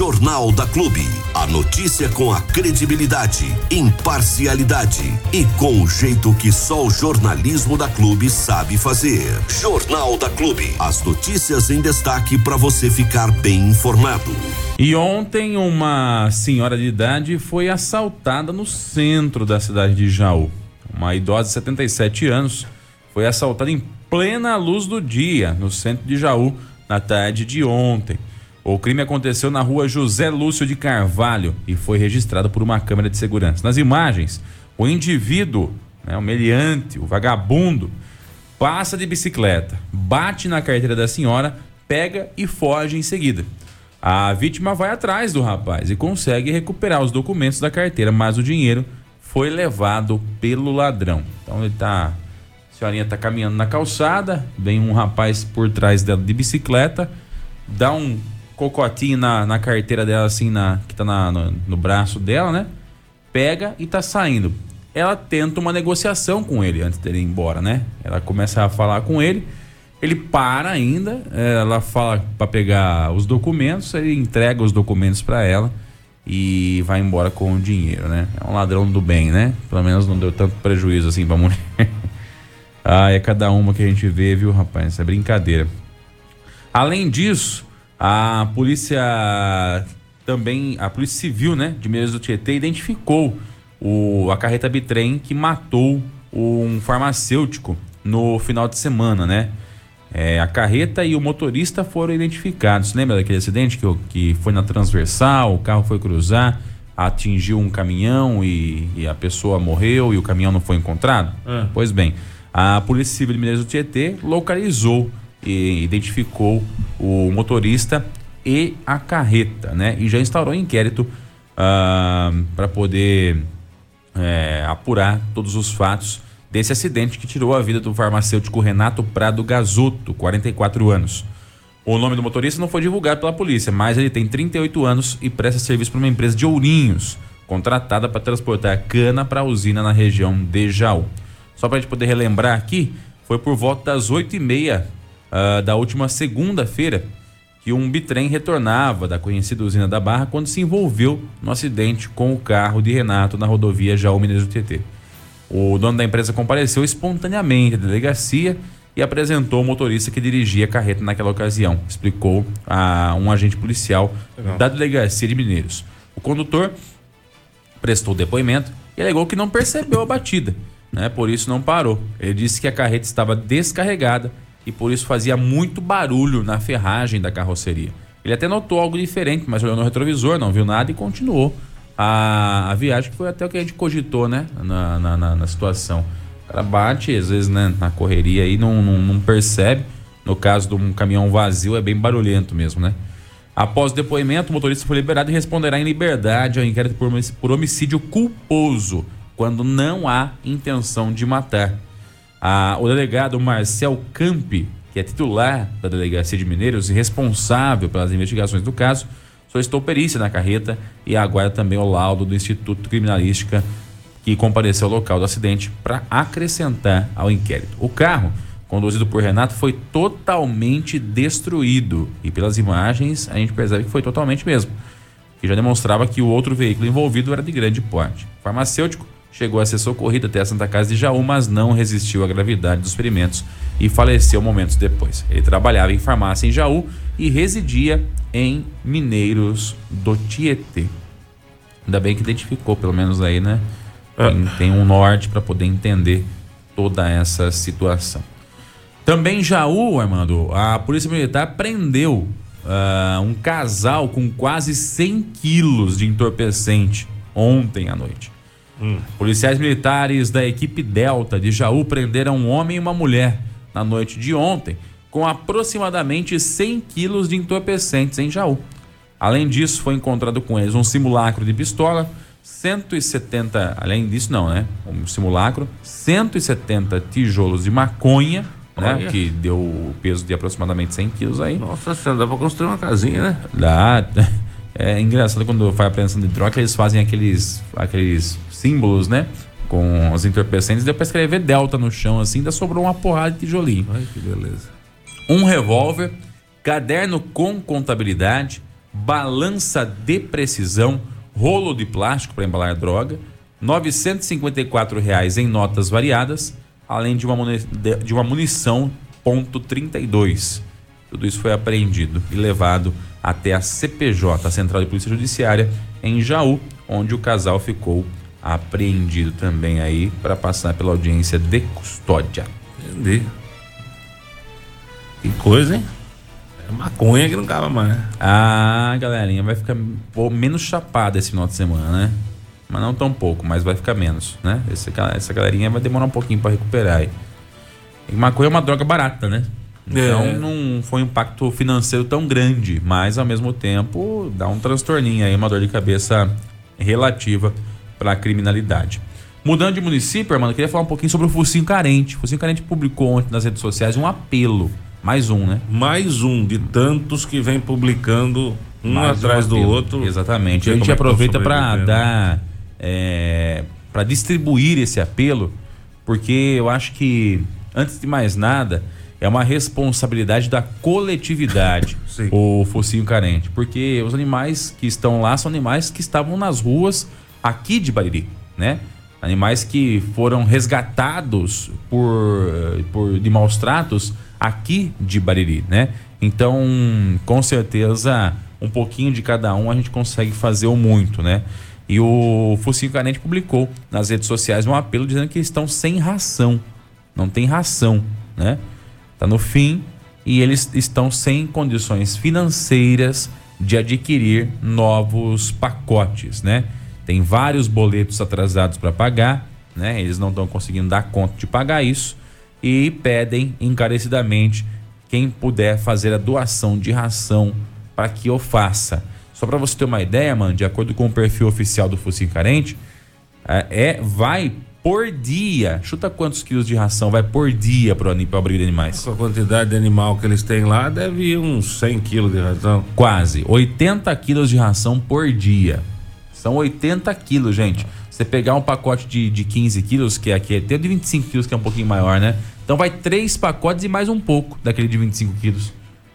Jornal da Clube. A notícia com a credibilidade, imparcialidade e com o jeito que só o jornalismo da Clube sabe fazer. Jornal da Clube. As notícias em destaque para você ficar bem informado. E ontem uma senhora de idade foi assaltada no centro da cidade de Jaú. Uma idosa de 77 anos foi assaltada em plena luz do dia no centro de Jaú na tarde de ontem. O crime aconteceu na rua José Lúcio de Carvalho e foi registrado por uma câmera de segurança. Nas imagens, o indivíduo, né, o meliante, o vagabundo, passa de bicicleta, bate na carteira da senhora, pega e foge em seguida. A vítima vai atrás do rapaz e consegue recuperar os documentos da carteira, mas o dinheiro foi levado pelo ladrão. Então ele tá. A senhorinha tá caminhando na calçada, vem um rapaz por trás dela de bicicleta, dá um cocotinho na, na carteira dela, assim, na, que tá na, no, no braço dela, né? Pega e tá saindo. Ela tenta uma negociação com ele antes dele ir embora, né? Ela começa a falar com ele. Ele para ainda, é, ela fala para pegar os documentos, ele entrega os documentos para ela e vai embora com o dinheiro, né? É um ladrão do bem, né? Pelo menos não deu tanto prejuízo assim pra mulher. ah, é cada uma que a gente vê, viu, rapaz? Isso é brincadeira. Além disso, a polícia também, a polícia civil, né, de Medeiros do Tietê, identificou o, a carreta bitrem que matou um farmacêutico no final de semana, né? É, a carreta e o motorista foram identificados. Lembra daquele acidente que, que foi na transversal, o carro foi cruzar, atingiu um caminhão e, e a pessoa morreu e o caminhão não foi encontrado? É. Pois bem, a Polícia Civil de Medeiros do Tietê localizou e identificou o motorista e a carreta, né? E já instaurou inquérito ah, para poder é, apurar todos os fatos desse acidente que tirou a vida do farmacêutico Renato Prado Gasoto, 44 anos. O nome do motorista não foi divulgado pela polícia, mas ele tem 38 anos e presta serviço para uma empresa de Ourinhos, contratada para transportar cana para a usina na região de Jaú. Só para a gente poder relembrar aqui, foi por volta das 8 e meia uh, da última segunda-feira que um bitrem retornava da conhecida usina da Barra quando se envolveu no acidente com o carro de Renato na rodovia Jaú Minas do Tietê. O dono da empresa compareceu espontaneamente à delegacia e apresentou o motorista que dirigia a carreta naquela ocasião, explicou a um agente policial Legal. da delegacia de Mineiros. O condutor prestou depoimento e alegou que não percebeu a batida, né? Por isso não parou. Ele disse que a carreta estava descarregada e por isso fazia muito barulho na ferragem da carroceria. Ele até notou algo diferente, mas olhou no retrovisor, não viu nada e continuou a, a viagem, que foi até o que a gente cogitou, né? Na, na, na, na situação. O cara bate, às vezes, né, na correria aí, não, não, não percebe. No caso de um caminhão vazio, é bem barulhento mesmo, né? Após o depoimento, o motorista foi liberado e responderá em liberdade ao inquérito por homicídio culposo, quando não há intenção de matar. Ah, o delegado Marcel Campi, que é titular da Delegacia de Mineiros e responsável pelas investigações do caso, solicitou perícia na carreta e aguarda também o laudo do Instituto Criminalística que compareceu ao local do acidente para acrescentar ao inquérito. O carro, conduzido por Renato, foi totalmente destruído e pelas imagens a gente percebe que foi totalmente mesmo, que já demonstrava que o outro veículo envolvido era de grande porte. O farmacêutico chegou a ser socorrido até a Santa Casa de Jaú, mas não resistiu à gravidade dos ferimentos e faleceu momentos depois. Ele trabalhava em farmácia em Jaú e residia em Mineiros do Tietê. Ainda bem que identificou, pelo menos aí, né? Tem, é. tem um norte para poder entender toda essa situação. Também em Jaú, Armando, a Polícia Militar prendeu uh, um casal com quase 100 quilos de entorpecente ontem à noite. Hum. Policiais militares da equipe Delta de Jaú prenderam um homem e uma mulher na noite de ontem com aproximadamente 100 quilos de entorpecentes em Jaú. Além disso, foi encontrado com eles um simulacro de pistola, 170, além disso não, né? Um simulacro, 170 tijolos de maconha, né? Que deu o peso de aproximadamente 100 quilos aí. Nossa senhora, dá pra construir uma casinha, né? Dá. É engraçado quando faz a apreensão de droga, eles fazem aqueles, aqueles símbolos, né? Com os entorpecentes, deu pra escrever Delta no chão, assim, ainda sobrou uma porrada de tijolinho. Ai, que beleza. Um revólver, caderno com contabilidade, balança de precisão, rolo de plástico para embalar droga, 954 reais em notas variadas, além de uma, de uma munição .32. Tudo isso foi apreendido e levado até a CPJ, a Central de Polícia Judiciária, em Jaú, onde o casal ficou apreendido também aí para passar pela audiência de custódia. Entendi. Que coisa, hein? É maconha que não acaba mais. Ah, galerinha, vai ficar pô, menos chapada esse final de semana, né? Mas não tão pouco, mas vai ficar menos, né? Esse, essa galerinha vai demorar um pouquinho para recuperar aí. E maconha é uma droga barata, né? Então é. não foi um impacto financeiro tão grande, mas ao mesmo tempo dá um transtorninho aí, uma dor de cabeça relativa para a criminalidade. Mudando de município, eu queria falar um pouquinho sobre o Focinho Carente. O Focinho Carente publicou ontem nas redes sociais um apelo. Mais um, né? Mais um de tantos que vem publicando um Mais atrás um do outro. Exatamente. A gente é aproveita para dar. É, para distribuir esse apelo, porque eu acho que, antes de mais nada, é uma responsabilidade da coletividade o focinho carente, porque os animais que estão lá são animais que estavam nas ruas aqui de Bariri, né? Animais que foram resgatados por, por de maus tratos aqui de Bariri, né? Então, com certeza, um pouquinho de cada um a gente consegue fazer o muito, né? E o Focinho Carente publicou nas redes sociais um apelo dizendo que estão sem ração. Não tem ração, né? Está no fim e eles estão sem condições financeiras de adquirir novos pacotes, né? Tem vários boletos atrasados para pagar, né? Eles não estão conseguindo dar conta de pagar isso e pedem encarecidamente quem puder fazer a doação de ração para que eu faça. Só para você ter uma ideia, mano, de acordo com o perfil oficial do Focinho Carente, é, é vai por dia. Chuta quantos quilos de ração vai por dia para o abrigo de animais? Com a quantidade de animal que eles têm lá, deve ir uns 100 quilos de ração. Quase. 80 quilos de ração por dia. São 80 quilos, gente. Você pegar um pacote de, de 15 quilos, que é aquele, tem de 25 quilos, que é um pouquinho maior, né? Então vai três pacotes e mais um pouco daquele de 25 quilos.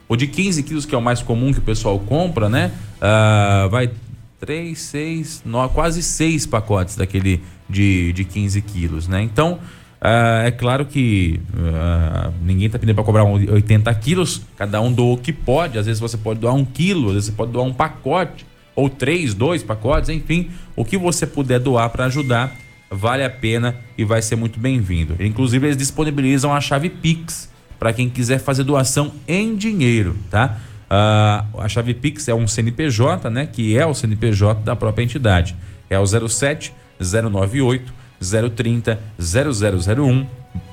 O de 15 quilos, que é o mais comum que o pessoal compra, né? Uh, vai três, seis, nove, quase seis pacotes daquele de, de 15 quilos, né? Então, uh, é claro que uh, ninguém está pedindo para cobrar 80 quilos, cada um doa o que pode, às vezes você pode doar um quilo, às vezes você pode doar um pacote, ou três, dois pacotes, enfim, o que você puder doar para ajudar, vale a pena e vai ser muito bem-vindo. Inclusive, eles disponibilizam a chave Pix para quem quiser fazer doação em dinheiro, tá? Uh, a chave Pix é um CNPJ, né? Que é o CNPJ da própria entidade. É o 07 098 030 0001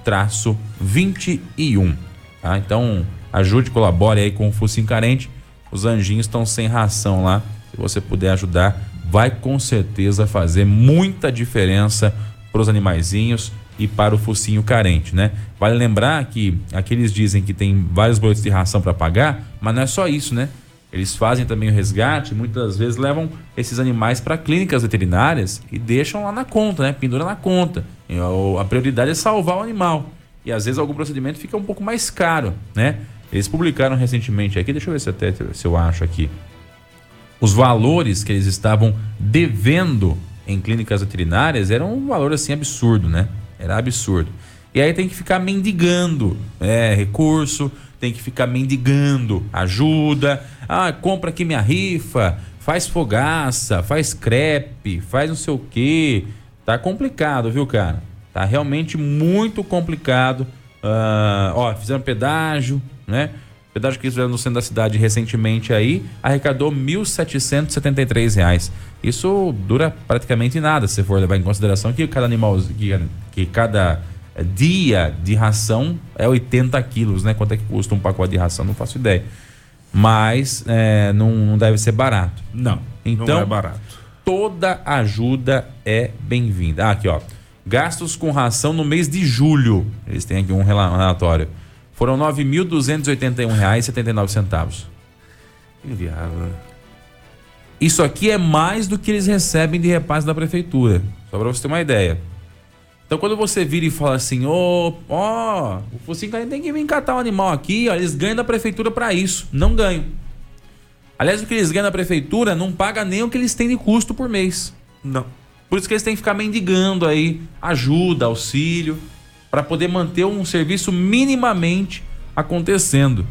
traço 21. Tá? Então ajude, colabore aí com o Focinho Carente. Os anjinhos estão sem ração lá. Se você puder ajudar, vai com certeza fazer muita diferença para os animaizinhos e para o focinho carente, né? Vale lembrar que aqueles dizem que tem vários boletos de ração para pagar, mas não é só isso, né? Eles fazem também o resgate, muitas vezes levam esses animais para clínicas veterinárias e deixam lá na conta, né? Pendura na conta. A prioridade é salvar o animal. E às vezes algum procedimento fica um pouco mais caro, né? Eles publicaram recentemente aqui, deixa eu ver se, até, se eu acho aqui, os valores que eles estavam devendo em clínicas veterinárias eram um valor assim absurdo, né? Era absurdo. E aí tem que ficar mendigando é, recurso, tem que ficar mendigando ajuda. Ah, compra aqui minha rifa, faz fogaça, faz crepe, faz não sei o quê. Tá complicado, viu, cara? Tá realmente muito complicado. Uh, ó, fizeram pedágio, né? Pedágio que eles fizeram no centro da cidade recentemente aí, arrecadou R$ 1.773. Isso dura praticamente nada, se for levar em consideração que cada animal, que, que cada dia de ração é 80 quilos, né? Quanto é que custa um pacote de ração? Não faço ideia. Mas é, não, não, deve ser barato. Não, então, não é barato. Toda ajuda é bem-vinda. Ah, aqui, ó. Gastos com ração no mês de julho. Eles têm aqui um relatório. Foram R$ 9.281,79. Inviável. Isso aqui é mais do que eles recebem de repasse da prefeitura. Só para você ter uma ideia. Então quando você vira e fala assim, ô, oh, ó, oh, o focinho tem que vir catar um animal aqui, ó, eles ganham da prefeitura para isso. Não ganham. Aliás, o que eles ganham na prefeitura não paga nem o que eles têm de custo por mês. Não. Por isso que eles têm que ficar mendigando aí ajuda, auxílio, para poder manter um serviço minimamente acontecendo.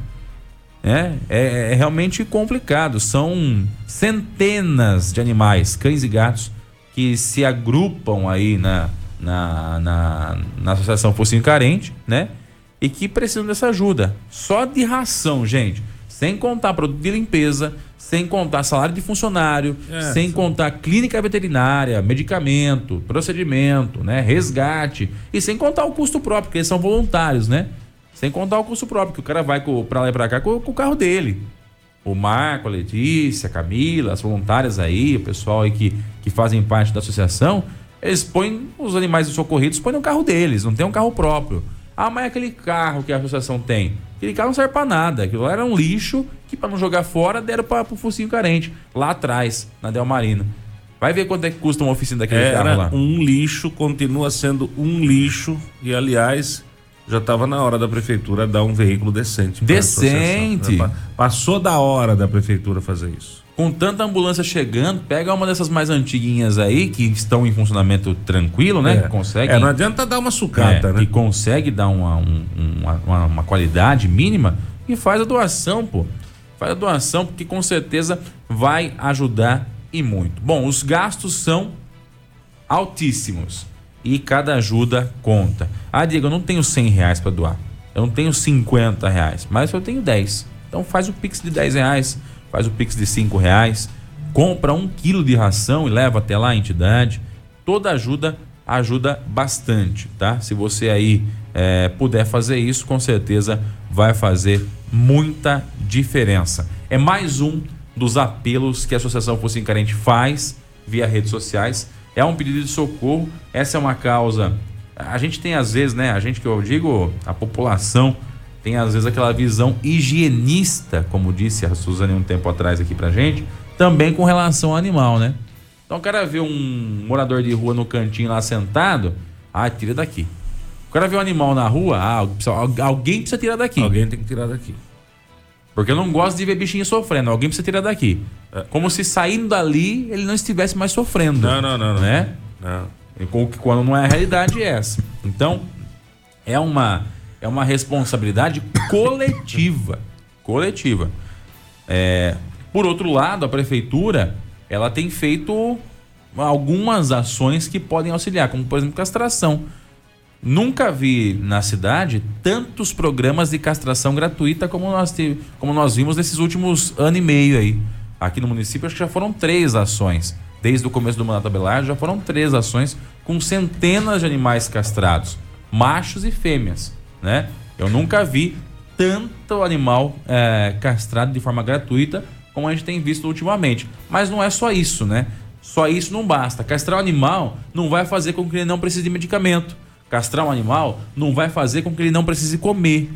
É, é, é, realmente complicado. São centenas de animais, cães e gatos, que se agrupam aí na, na, na, na Associação Focinho Carente, né? E que precisam dessa ajuda. Só de ração, gente. Sem contar produto de limpeza, sem contar salário de funcionário, é, sem sim. contar clínica veterinária, medicamento, procedimento, né, resgate e sem contar o custo próprio, porque eles são voluntários, né? Sem contar o custo próprio, que o cara vai para lá e para cá com, com, o carro dele. O Marco, a Letícia, a Camila, as voluntárias aí, o pessoal aí que, que fazem parte da associação, eles põem os animais socorridos, põem no carro deles, não tem um carro próprio. Ah, mas é aquele carro que a associação tem. Aquele carro não serve pra nada. Aquilo lá era um lixo que, para não jogar fora, deram para o focinho carente. Lá atrás, na Del Marino. Vai ver quanto é que custa uma oficina daquele era carro lá. um lixo, continua sendo um lixo. E, aliás, já estava na hora da prefeitura dar um veículo decente. Decente. Passou da hora da prefeitura fazer isso com tanta ambulância chegando, pega uma dessas mais antiguinhas aí, que estão em funcionamento tranquilo, né? É. Que consegue. É, não adianta dar uma sucata, é, né? Que consegue dar uma, um, uma, uma, qualidade mínima e faz a doação, pô. Faz a doação, porque com certeza vai ajudar e muito. Bom, os gastos são altíssimos e cada ajuda conta. Ah, Diego, eu não tenho 100 reais para doar. Eu não tenho 50 reais, mas eu tenho 10. Então faz o pix de 10 reais faz o Pix de cinco reais, compra um quilo de ração e leva até lá a entidade. Toda ajuda ajuda bastante, tá? Se você aí é, puder fazer isso, com certeza vai fazer muita diferença. É mais um dos apelos que a Associação Focinho Carente faz via redes sociais. É um pedido de socorro. Essa é uma causa. A gente tem às vezes, né? A gente que eu digo, a população tem às vezes aquela visão higienista, como disse a Suzane um tempo atrás aqui pra gente, também com relação ao animal, né? Então o cara vê um morador de rua no cantinho lá sentado, ah, tira daqui. O cara vê um animal na rua, ah, alguém precisa tirar daqui. Alguém tem que tirar daqui. Porque eu não gosto de ver bichinho sofrendo, alguém precisa tirar daqui. É. Como se saindo dali ele não estivesse mais sofrendo. Não, não, não. Né? Não. não. Quando não é a realidade é essa. Então, é uma é uma responsabilidade coletiva. coletiva. É, por outro lado, a prefeitura ela tem feito algumas ações que podem auxiliar, como por exemplo castração. Nunca vi na cidade tantos programas de castração gratuita como nós, como nós vimos nesses últimos ano e meio aí. Aqui no município acho que já foram três ações. Desde o começo do mandato Abelardo já foram três ações com centenas de animais castrados, machos e fêmeas né? Eu nunca vi tanto animal é, castrado de forma gratuita como a gente tem visto ultimamente. Mas não é só isso, né? Só isso não basta. Castrar o animal não vai fazer com que ele não precise de medicamento. Castrar um animal não vai fazer com que ele não precise comer.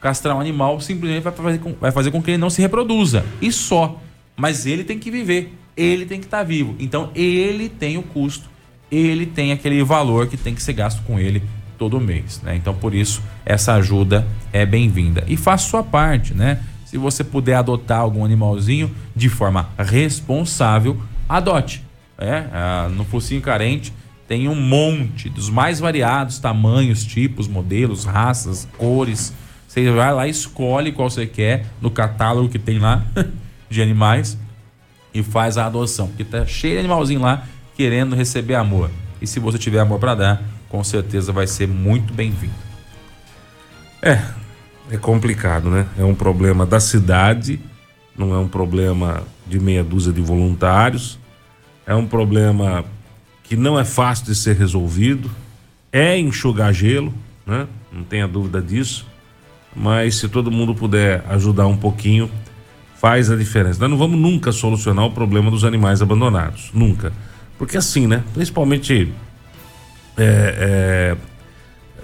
Castrar um animal simplesmente vai fazer com, vai fazer com que ele não se reproduza. E só. Mas ele tem que viver. Ele tem que estar tá vivo. Então ele tem o custo. Ele tem aquele valor que tem que ser gasto com ele todo mês, né? Então por isso essa ajuda é bem-vinda. E faça sua parte, né? Se você puder adotar algum animalzinho de forma responsável, adote. É, no focinho carente tem um monte dos mais variados tamanhos, tipos, modelos, raças, cores. Você vai lá escolhe qual você quer no catálogo que tem lá de animais e faz a adoção, porque tá cheio de animalzinho lá querendo receber amor. E se você tiver amor para dar, com certeza vai ser muito bem-vindo. É, é complicado, né? É um problema da cidade, não é um problema de meia dúzia de voluntários, é um problema que não é fácil de ser resolvido, é enxugar gelo, né? Não tenha dúvida disso, mas se todo mundo puder ajudar um pouquinho, faz a diferença. Nós não vamos nunca solucionar o problema dos animais abandonados, nunca. Porque assim, né? Principalmente é,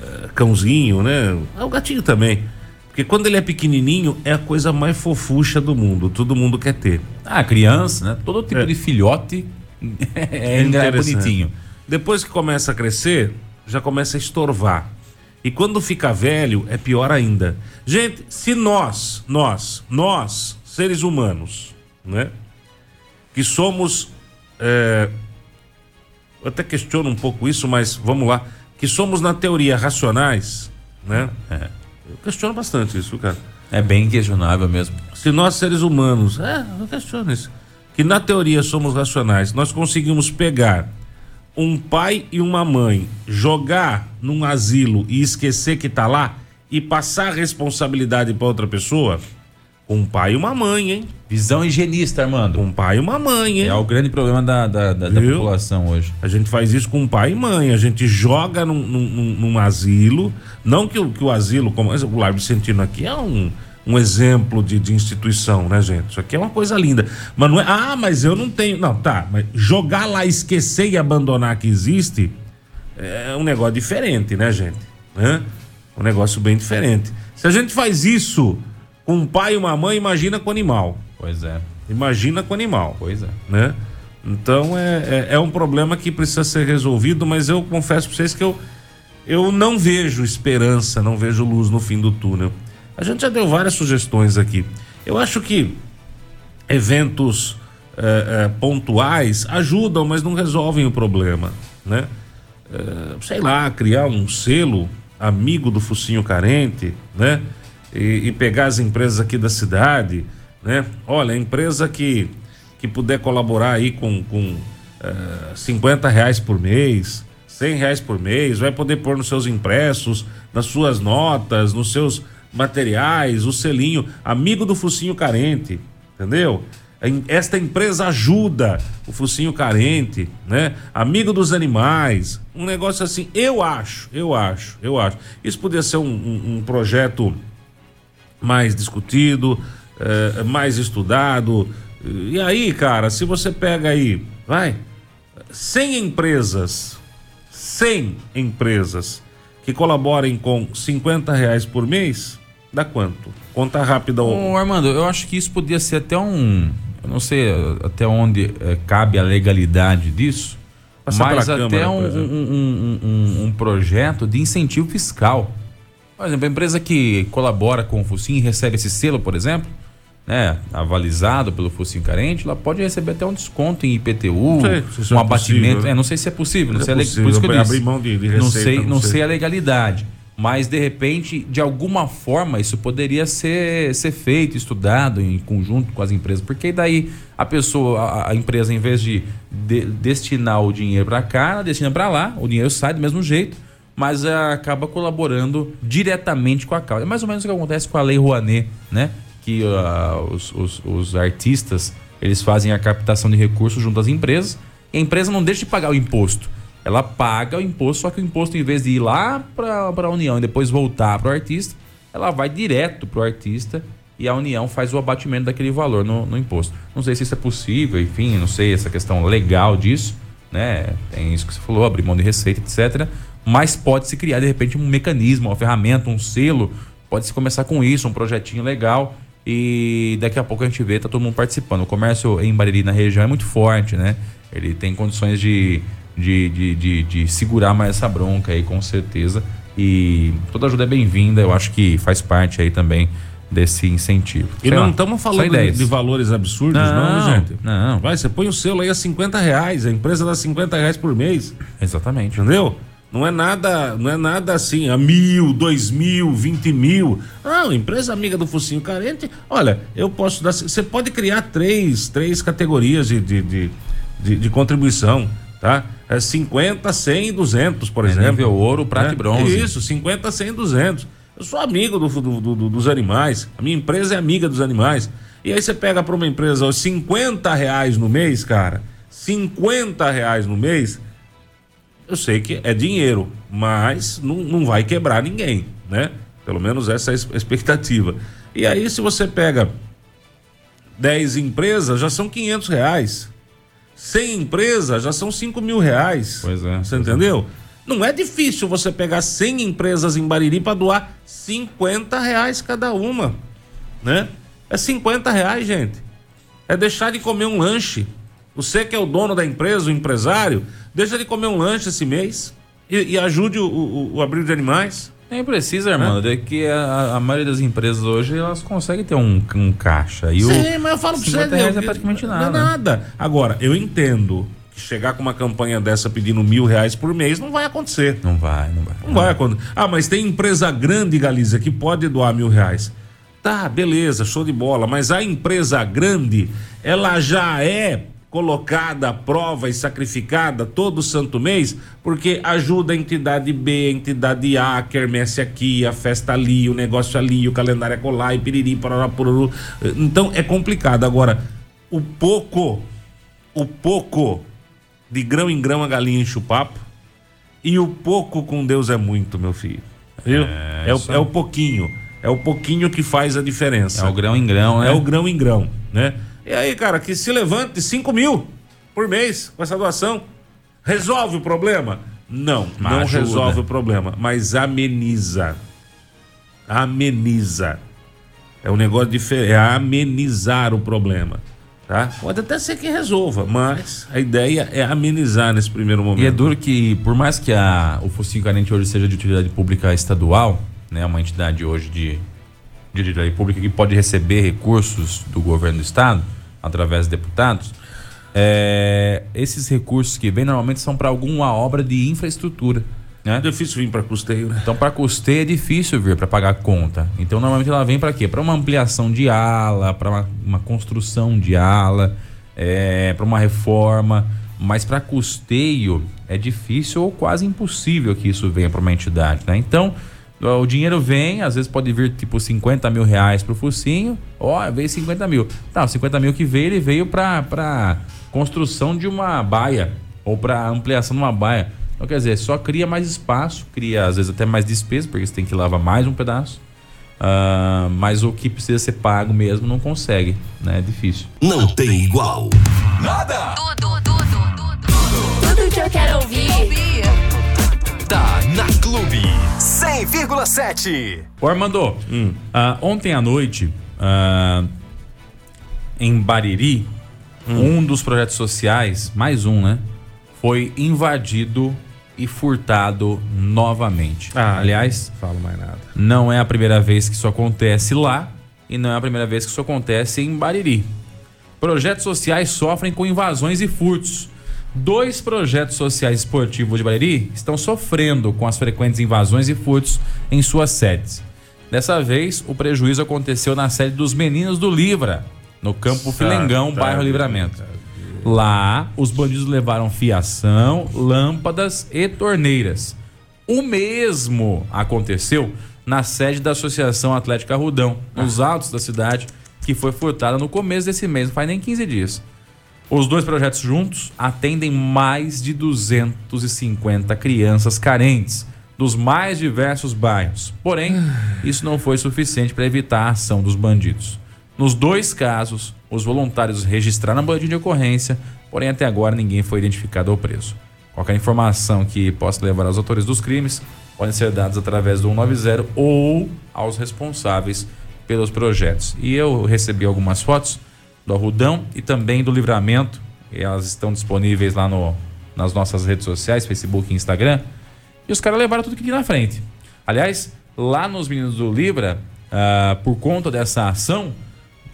é, cãozinho, né? É o gatinho também. Porque quando ele é pequenininho, é a coisa mais fofucha do mundo. Todo mundo quer ter. Ah, criança, né? Todo tipo é. de filhote é, é bonitinho. Depois que começa a crescer, já começa a estorvar. E quando fica velho, é pior ainda. Gente, se nós, nós, nós, seres humanos, né? Que somos. É, eu até questiono um pouco isso, mas vamos lá. Que somos, na teoria, racionais, né? É. Eu questiono bastante isso, cara. É bem questionável mesmo. Se nós, seres humanos, é, eu questiono isso. Que na teoria somos racionais, nós conseguimos pegar um pai e uma mãe, jogar num asilo e esquecer que tá lá e passar a responsabilidade para outra pessoa, um pai e uma mãe, hein? Visão higienista, Armando. Um pai e uma mãe, hein? É o grande problema da, da, da, da população hoje. A gente faz isso com pai e mãe. A gente joga num, num, num asilo. Não que o, que o asilo, como o Lar Vicentino aqui, é um, um exemplo de, de instituição, né, gente? Isso aqui é uma coisa linda. Mas não é. Ah, mas eu não tenho. Não, tá. Mas jogar lá, esquecer e abandonar que existe é um negócio diferente, né, gente? Né? Um negócio bem diferente. Se a gente faz isso com um pai e uma mãe, imagina com animal. Pois é, Imagina com animal pois é. né? Então é, é, é um problema que precisa ser resolvido, mas eu confesso para vocês que eu, eu não vejo esperança, não vejo luz no fim do túnel. A gente já deu várias sugestões aqui. Eu acho que eventos é, é, pontuais ajudam, mas não resolvem o problema, né? É, sei lá, criar um selo amigo do focinho carente, né? E, e pegar as empresas aqui da cidade, né? Olha, a empresa que, que puder colaborar aí com, com é, 50 reais por mês, 100 reais por mês, vai poder pôr nos seus impressos, nas suas notas, nos seus materiais, o selinho, amigo do focinho carente, entendeu? Esta empresa ajuda o focinho carente, né? Amigo dos animais, um negócio assim. Eu acho, eu acho, eu acho. Isso poderia ser um, um, um projeto mais discutido, eh, mais estudado. E aí, cara, se você pega aí, vai, 100 empresas, 100 empresas que colaborem com 50 reais por mês, dá quanto? Conta rápida. ô- Armando, eu acho que isso podia ser até um. Eu não sei até onde eh, cabe a legalidade disso, Passar mas até Câmara, um, um- um- um- projeto de incentivo fiscal. Por exemplo, a empresa que colabora com o Focinho e recebe esse selo, por exemplo, né, avalizado pelo Focinho Carente, ela pode receber até um desconto em IPTU, Não sei se um é abatimento. possível. É, não sei se é possível, não É sei a le- possível, por isso que eu abrir disse. mão de- de não receita, sei, não não sei. sei a legalidade. Mas, de repente, de alguma forma, isso poderia ser, ser feito, estudado em conjunto com as empresas. Porque daí a pessoa, a, a empresa, em vez de, de- destinar o dinheiro para cá, ela destina para lá, o dinheiro sai do mesmo jeito, mas ah, acaba colaborando diretamente com a causa. É mais ou menos o que acontece com a Lei Rouanet, né? Que ah, os, os- os artistas, eles fazem a captação de recursos junto às empresas, e a empresa não deixa de pagar o imposto. Ela paga o imposto, só que o imposto, em vez de ir lá para a União e depois voltar para o artista, ela vai direto para o artista e a União faz o abatimento daquele valor no, no imposto. Não sei se isso é possível, enfim, não sei essa questão legal disso, né? Tem isso que você falou, abrir mão de receita, etc. Mas pode-se criar, de repente, um mecanismo, uma ferramenta, um selo. Pode-se começar com isso, um projetinho legal. E daqui a pouco a gente vê, tá todo mundo participando. O comércio em Bariri, na região, é muito forte, né? Ele tem condições de, de, de, de, de segurar mais essa bronca aí, com certeza. E toda ajuda é bem-vinda, eu acho que faz parte aí também desse incentivo. E Sei não estamos falando de, de valores absurdos, não, Não, gente? não. Vai, você põe o selo aí a 50 reais, a empresa dá 50 reais por mês, Exatamente. entendeu? Não é nada, não é nada assim, a mil, dois mil, vinte mil. Não, empresa amiga do focinho carente. Olha, eu posso dar. Você pode criar três, três categorias de, de, de, de- de contribuição, tá? É 50, 100 e 200, por É exemplo. nível ouro, prata né? e bronze. Isso, 50, 100 e 200. Eu sou amigo do, do- do- dos animais. A minha empresa é amiga dos animais. E aí você pega para uma empresa os 50 reais no mês, cara. 50 reais no mês. Eu sei que é dinheiro, mas não, não vai quebrar ninguém, né? Pelo menos essa é a expectativa. E aí, se você pega 10 empresas, já são 500 reais. 100 empresas, já são 5 mil reais. Pois é, Você é. entendeu? Não é difícil você pegar 100 empresas em Bariri para doar 50 reais cada uma, né? É 50 reais, gente. É deixar de comer um lanche. Você que é o dono da empresa, o empresário, deixa de comer um lanche esse mês e, e ajude o, o, o abrigo de animais. Nem precisa, irmão. É que a, a, maioria das empresas hoje elas conseguem ter um, um caixa. E Sim, o, mas eu falo pra você. Reais é praticamente nada. Não é nada. Agora, eu entendo que chegar com uma campanha dessa pedindo mil reais por mês não vai acontecer. Não vai, não vai. Não, não vai acontecer. Ah, mas tem empresa grande, Galiza, que pode doar mil reais. Tá, beleza, show de bola. Mas a empresa grande, ela já é colocada à prova e sacrificada todo santo mês, porque ajuda a entidade B, a entidade A, a quermesse aqui, a festa ali, o negócio ali, o calendário é colar e piriri, parará, pururu. Então é complicado. Agora, o pouco, o pouco de grão em grão a galinha enche o papo e o pouco com Deus é muito, meu filho. Viu? É, é, o, é o pouquinho. É o pouquinho que faz a diferença. É o grão em grão, né? É o grão em grão, né? E aí, cara, que se levante 5 mil por mês com essa doação. Resolve o problema? Não, não resolve o problema, mas ameniza. Ameniza. É um negócio diferente, é amenizar o problema. Tá? Pode até ser que resolva, mas a ideia é amenizar nesse primeiro momento. E é duro que, por mais que a, o Focinho Carente hoje seja de utilidade pública estadual, né, uma entidade hoje de, de utilidade pública que pode receber recursos do governo do estado, através de deputados, é, esses recursos que vêm normalmente são para alguma obra de infraestrutura. Né? É difícil vir para custeio, né? Então, para custeio é difícil vir para pagar conta. Então, normalmente ela vem para quê? Para uma ampliação de ala, para uma, uma, construção de ala, é, para uma reforma. Mas para custeio é difícil ou quase impossível que isso venha para uma entidade, né? Então, o dinheiro vem, às vezes pode vir tipo 50 mil reais pro focinho. Ó, veio 50 mil. Tá, 50 mil que veio, ele veio para construção de uma baia ou para ampliação de uma baia. Então, quer dizer, só cria mais espaço, cria às vezes até mais despesa, porque você tem que lavar mais um pedaço. Uh, mas o que precisa ser pago mesmo não consegue, né? É difícil. Não tem igual. Nada! Tudo, tudo, tudo, tudo. Tudo que eu quero ouvir. Clube 100,7. Ô Armando, hum. uh, ontem à noite, uh, em Bariri, hum. um dos projetos sociais, mais um, né? Foi invadido e furtado novamente. Ah, Aliás, falo mais nada. Não é a primeira vez que isso acontece lá e não é a primeira vez que isso acontece em Bariri. Projetos sociais sofrem com invasões e furtos. Dois projetos sociais esportivos de Bariri estão sofrendo com as frequentes invasões e furtos em suas sedes. Dessa vez, o prejuízo aconteceu na sede dos Meninos do Livra, no Campo Filengão, bairro Livramento. Lá, os bandidos levaram fiação, lâmpadas e torneiras. O mesmo aconteceu na sede da Associação Atlética Rudão, nos ah. altos da cidade, que foi furtada no começo desse mês, não faz nem 15 dias. Os dois projetos juntos atendem mais de 250 crianças carentes dos mais diversos bairros. Porém, ah. isso não foi suficiente para evitar a ação dos bandidos. Nos dois casos, os voluntários registraram a de ocorrência, porém até agora ninguém foi identificado ou preso. Qualquer informação que possa levar aos autores dos crimes podem ser dados através do 190 ou aos responsáveis pelos projetos. E eu recebi algumas fotos do Arrudão e também do Livramento, e elas estão disponíveis lá no, nas nossas redes sociais, Facebook e Instagram. E os caras levaram tudo aqui na frente. Aliás, lá nos Meninos do Libra, uh, por conta dessa ação,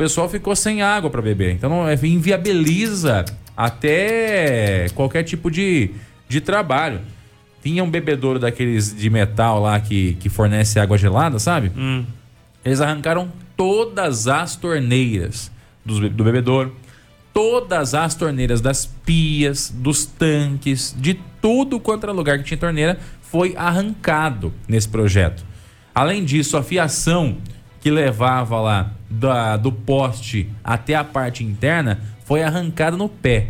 pessoal ficou sem água para beber. Então é, inviabiliza até qualquer tipo de, de trabalho. Tinha um bebedouro daqueles de metal lá que, que fornece água gelada, sabe? Hum. Eles arrancaram todas as torneiras do, do bebedouro, todas as torneiras das pias, dos tanques, de tudo quanto era lugar que tinha torneira, foi arrancado nesse projeto. Além disso, a fiação que levava lá da, do poste até a parte interna foi arrancada no pé.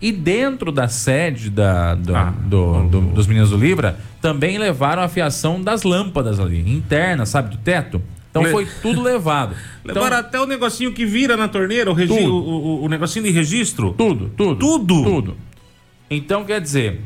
E dentro da sede da, do, ah, do, do, dos meninos do Libra, também levaram a fiação das lâmpadas ali, interna, sabe, do teto. Então foi tudo levado. Levaram então, até o negocinho que vira na torneira, o, regi o, o, o, negocinho de registro? Tudo, tudo. Tudo? Tudo. Então quer dizer,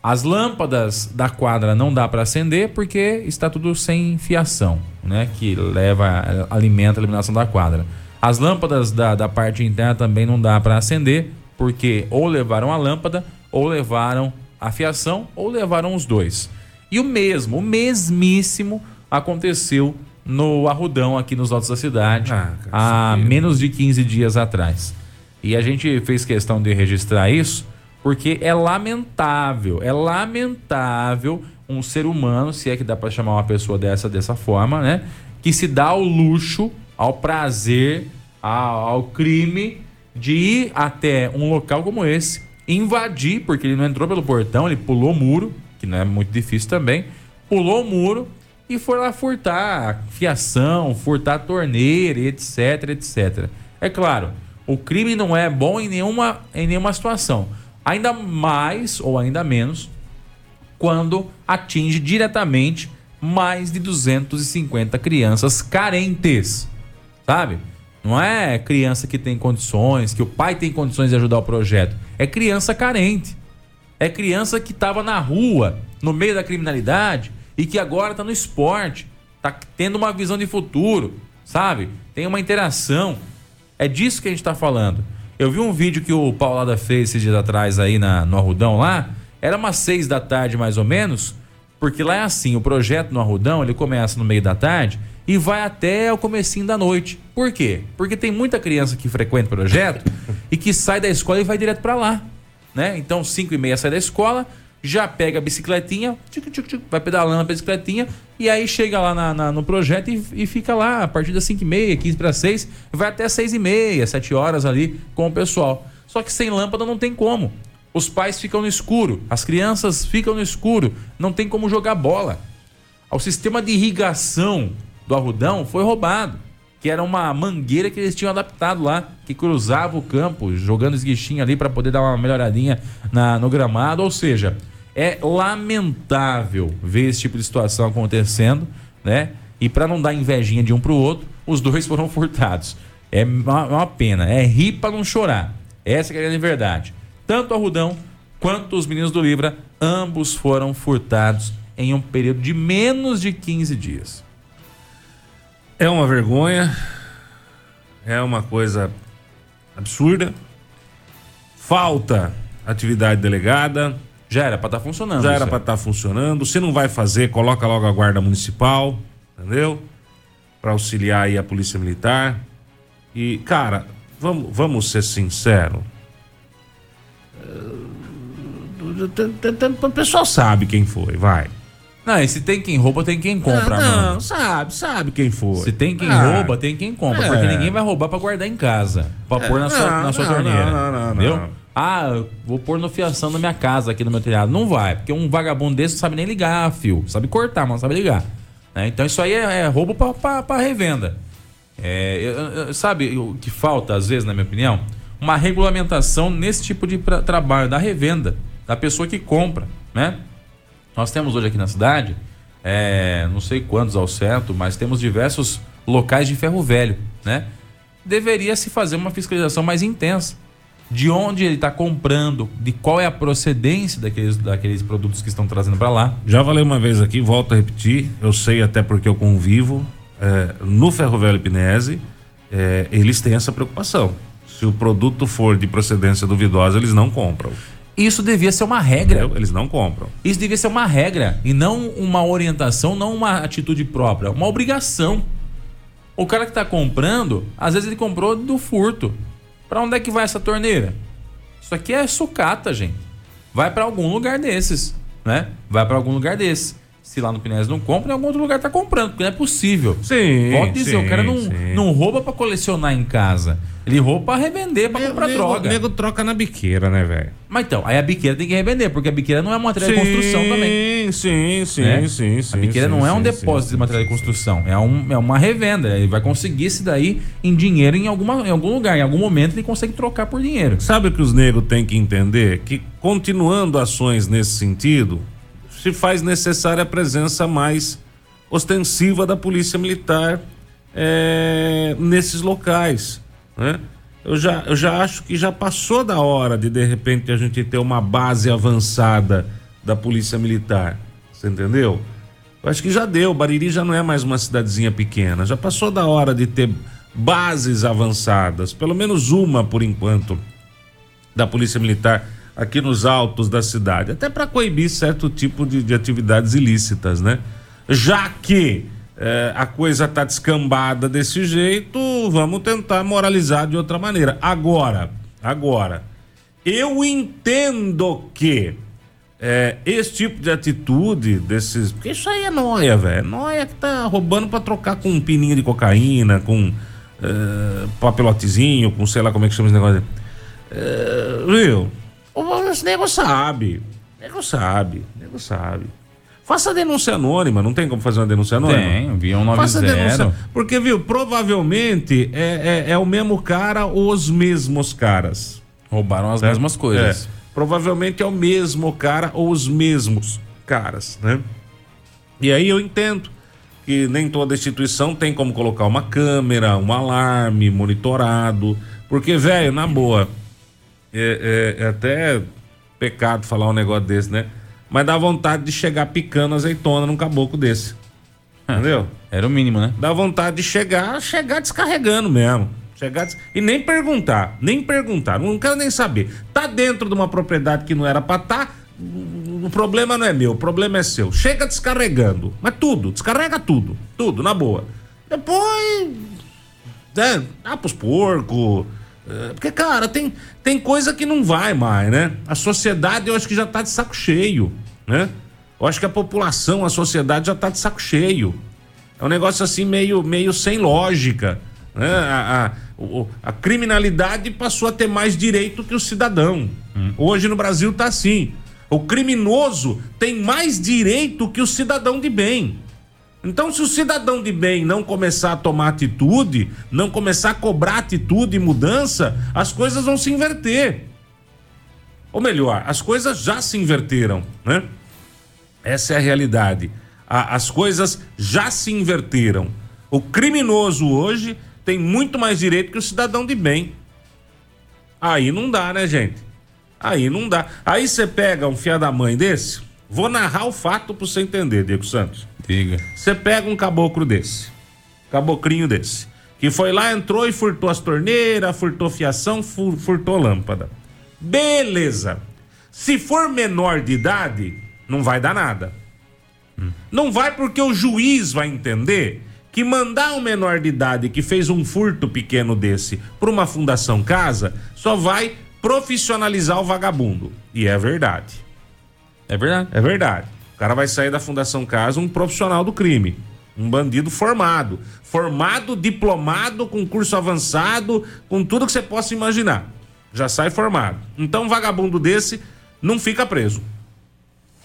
as lâmpadas da quadra não dá para acender porque está tudo sem fiação, né? Que leva, alimenta a iluminação da quadra. As lâmpadas da, da parte interna também não dá para acender porque ou levaram a lâmpada ou levaram a fiação ou levaram os dois. E o mesmo, o mesmíssimo aconteceu no Arrudão aqui nos altos da cidade Ah, há cacete. menos de 15 dias atrás. E a gente fez questão de registrar isso porque é lamentável, é lamentável um ser humano, se é que dá para chamar uma pessoa dessa dessa forma, né, que se dá ao luxo, ao prazer, ao, ao crime de ir até um local como esse, invadir, porque ele não entrou pelo portão, ele pulou o muro, que não é muito difícil também, pulou o muro e foi lá furtar fiação, furtar torneira, etc, etc. É claro, o crime não é bom em nenhuma, em nenhuma situação. Ainda mais ou ainda menos quando atinge diretamente mais de 250 crianças carentes, sabe? Não é criança que tem condições, que o pai tem condições de ajudar o projeto. É criança carente. É criança que estava na rua, no meio da criminalidade e que agora está no esporte, está tendo uma visão de futuro, sabe? Tem uma interação. É disso que a gente está falando. Eu vi um vídeo que o Paulada fez esses dias atrás aí na, no Arrudão lá. Era umas seis da tarde mais ou menos, porque lá é assim, o projeto no Arrudão, ele começa no meio da tarde e vai até o comecinho da noite. Por quê? Porque tem muita criança que frequenta o projeto e que sai da escola e vai direto para lá, né? Então, 5 e meia sai da escola, já pega a bicicletinha, tchic, tchic, tchic, vai pedalando a bicicletinha e aí chega lá na- na- no projeto e, e fica lá a partir das 5 e meia, 15 para 6, vai até 6 e meia, 7 horas ali com o pessoal. Só que sem lâmpada não tem como. Os pais ficam no escuro, as crianças ficam no escuro, não tem como jogar bola. O sistema de irrigação do Arrudão foi roubado, que era uma mangueira que eles tinham adaptado lá, que cruzava o campo, jogando esguichinho ali para poder dar uma melhoradinha na, no gramado. Ou seja, é lamentável ver esse tipo de situação acontecendo, né? E para não dar invejinha de um pro outro, os dois foram furtados. É uma, uma pena, é rir para não chorar. Essa é a verdade. Tanto o Arrudão quanto os meninos do Libra, ambos foram furtados em um período de menos de 15 dias. É uma vergonha, é uma coisa absurda. Falta atividade delegada, Já era para estar funcionando. já era para estar funcionando. Se não vai fazer, coloca logo a guarda municipal, entendeu? Para auxiliar aí a polícia militar. E, cara, vamos, vamos ser sinceros. O pessoal sabe quem foi, vai. Não, e se tem quem rouba, tem quem compra, Ah, mano. não, sabe, sabe quem foi. Se tem quem Ah, rouba, tem quem compra. É. Porque ninguém vai roubar pra guardar em casa. Pra pôr na sua, não, na sua não, torneira. não, não, não, entendeu? não. Ah, vou pôr no fiação na minha casa, aqui no meu telhado. Não vai, porque um vagabundo desse não sabe nem ligar fio. Sabe cortar, mas não sabe ligar. né? Então isso aí é, é roubo pra, pra, pra revenda. É, eu- eu- sabe o que falta, às vezes, na minha opinião? Uma regulamentação nesse tipo de pra- trabalho, da revenda, da pessoa que compra, né? Nós temos hoje aqui na cidade, é, não sei quantos ao certo, mas temos diversos locais de ferro velho, né? Deveria se fazer uma fiscalização mais intensa. De onde ele está comprando, de qual é a procedência daqueles, daqueles produtos que estão trazendo para lá. Já falei uma vez aqui, volto a repetir, eu sei até porque eu convivo, é, no Ferro Velho Pinese, é, eles têm essa preocupação. Se o produto for de procedência duvidosa, eles não compram. Isso devia ser uma regra. entendeu? Eles não compram. Isso devia ser uma regra e não uma orientação, não uma atitude própria, uma obrigação. O cara que está comprando, às vezes ele comprou do furto. Para onde é que vai essa torneira? Isso aqui é sucata, gente. Vai para algum lugar desses, né? Vai para algum lugar desses. Se lá no Pinés não compra, em algum outro lugar tá comprando, porque não é possível. Sim. Pode dizer, o cara não, sim. não rouba para colecionar em casa. Ele rouba para revender, para comprar nego, droga. nego troca na biqueira, né, velho? Mas então, aí a biqueira tem que revender, porque a biqueira não é material de construção também. Sim, sim, né? sim, sim. A biqueira sim, não é um sim, depósito sim, de material de construção, é, um, é uma revenda. Ele vai conseguir esse daí em dinheiro em, alguma, em algum lugar. Em algum momento ele consegue trocar por dinheiro. Sabe o que os negros têm que entender? Que continuando ações nesse sentido, se faz necessária a presença mais ostensiva da polícia militar é, nesses locais. Né? Eu, já, eu já acho que já passou da hora de de repente a gente ter uma base avançada da polícia militar. Você entendeu? Eu acho que já deu. Bariri já não é mais uma cidadezinha pequena. Já passou da hora de ter bases avançadas, pelo menos uma por enquanto, da Polícia Militar aqui nos altos da cidade, até para coibir certo tipo de, de, atividades ilícitas, né? Já que eh, a coisa tá descambada desse jeito, vamos tentar moralizar de outra maneira. Agora, agora, eu entendo que é, esse tipo de atitude desses. Porque isso aí é noia, velho. Noia que tá roubando pra trocar com um pininho de cocaína, com é, papelotezinho, com sei lá como é que chama esse negócio. É, viu? Esse nego sabe. Nego sabe. Nego sabe. Faça denúncia anônima, não tem como fazer uma denúncia anônima? Tem, via um 90. Faça denúncia. Porque, viu, provavelmente é, é, é o mesmo cara ou os mesmos caras. Roubaram as mesmas coisas. É provavelmente é o mesmo cara ou os mesmos caras, né? E aí eu entendo que nem toda instituição tem como colocar uma câmera, um alarme monitorado, porque, velho, na boa, é, é, é, até pecado falar um negócio desse, né? Mas dá vontade de chegar picando azeitona num caboclo desse. Entendeu? Era o mínimo, né? Dá vontade de chegar, chegar descarregando mesmo. Chegar e nem perguntar, nem perguntar, não quero nem saber. Tá dentro de uma propriedade que não era para estar, tá, o problema não é meu, o problema é seu. Chega descarregando, mas tudo, descarrega tudo, tudo, na boa. Depois, é, dá pros porcos. É, porque, cara, tem, tem coisa que não vai mais, né? A sociedade eu acho que já tá de saco cheio, né? Eu acho que a população, a sociedade já tá de saco cheio. É um negócio assim meio, meio sem lógica. Né? A, a, a criminalidade passou a ter mais direito que o cidadão. Hum. Hoje no Brasil tá assim. O criminoso tem mais direito que o cidadão de bem. Então, se o cidadão de bem não começar a tomar atitude, não começar a cobrar atitude e mudança, as coisas vão se inverter. Ou melhor, as coisas já se inverteram, né? Essa é a realidade. As coisas já se inverteram. O criminoso hoje tem muito mais direito que o cidadão de bem. Aí não dá, né, gente? Aí não dá. Aí você pega um fiado da mãe desse, vou narrar o fato pra você entender, Diego Santos. Diga. Você pega um caboclo desse, cabocrinho desse, que foi lá, entrou e furtou as torneiras, furtou fiação, furtou lâmpada. Beleza. Se for menor de idade, não vai dar nada. Hum. Não vai porque o juiz vai entender que mandar um menor de idade que fez um furto pequeno desse para uma fundação casa só vai profissionalizar o vagabundo. E é verdade. É verdade. É verdade. Cara vai sair da fundação casa um profissional do crime, um bandido formado, formado, diplomado, com curso avançado, com tudo que você possa imaginar. Já sai formado. Então um vagabundo desse não fica preso.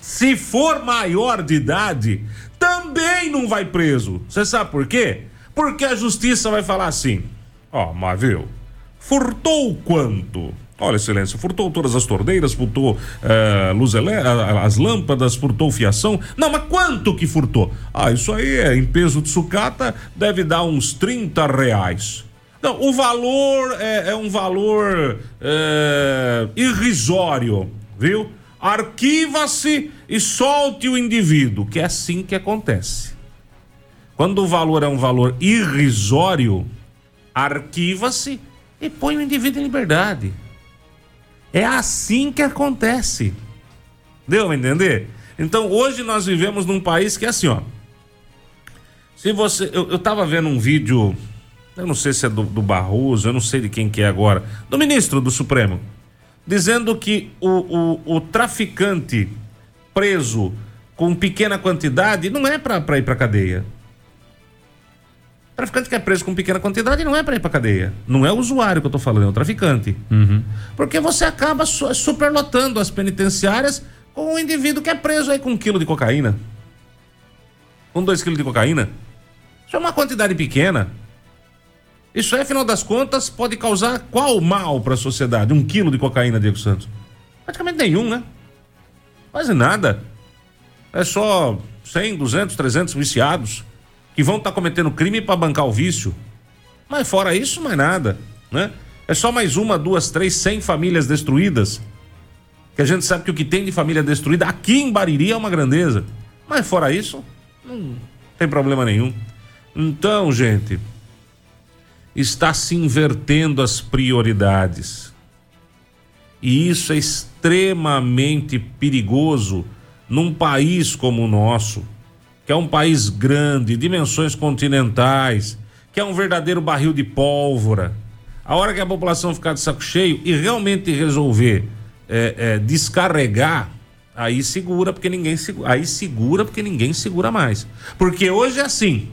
Se for maior de idade, também não vai preso. Você sabe por quê? Porque a justiça vai falar assim: ó, oh, mas viu, furtou quanto? Olha, excelência, furtou todas as torneiras, furtou uh, luz as lâmpadas, furtou fiação. Não, mas quanto que furtou? Ah, isso aí é em peso de sucata, deve dar uns 30 reais. Não, o valor é, é um valor é, irrisório, viu? arquiva-se e solte o indivíduo, que é assim que acontece. Quando o valor é um valor irrisório, arquiva-se e põe o indivíduo em liberdade. É assim que acontece. Deu a entender? Então hoje nós vivemos num país que é assim, ó. Se você. Eu, eu tava vendo um vídeo, eu não sei se é do, do Barroso, eu não sei de quem que é agora, do ministro do Supremo dizendo que o, o, o traficante preso com pequena quantidade não é para ir para cadeia. O traficante que é preso com pequena quantidade não é para ir para cadeia. Não é o usuário que eu estou falando, é o traficante. Uhum. Porque você acaba superlotando as penitenciárias com um indivíduo que é preso aí com um quilo de cocaína. Com dois quilos de cocaína. Isso é uma quantidade pequena. Isso aí, afinal das contas, pode causar qual mal para a sociedade? Um quilo de cocaína, Diego Santos? Praticamente nenhum, né? Quase nada. É só 100, 200, 300 viciados que vão estar tá cometendo crime para bancar o vício. Mas fora isso, mais nada, né? É só mais uma, duas, três, cem famílias destruídas. Que a gente sabe que o que tem de família destruída aqui em Bariri é uma grandeza. Mas fora isso, não tem problema nenhum. Então, gente, está se invertendo as prioridades. E isso é extremamente extremamente perigoso num país como o nosso, que é um país grande, dimensões continentais, que é um verdadeiro barril de pólvora. A hora que a população ficar de saco cheio e realmente resolver é, é, descarregar, aí segura porque ninguém segura, aí segura porque ninguém segura mais. Porque hoje é assim.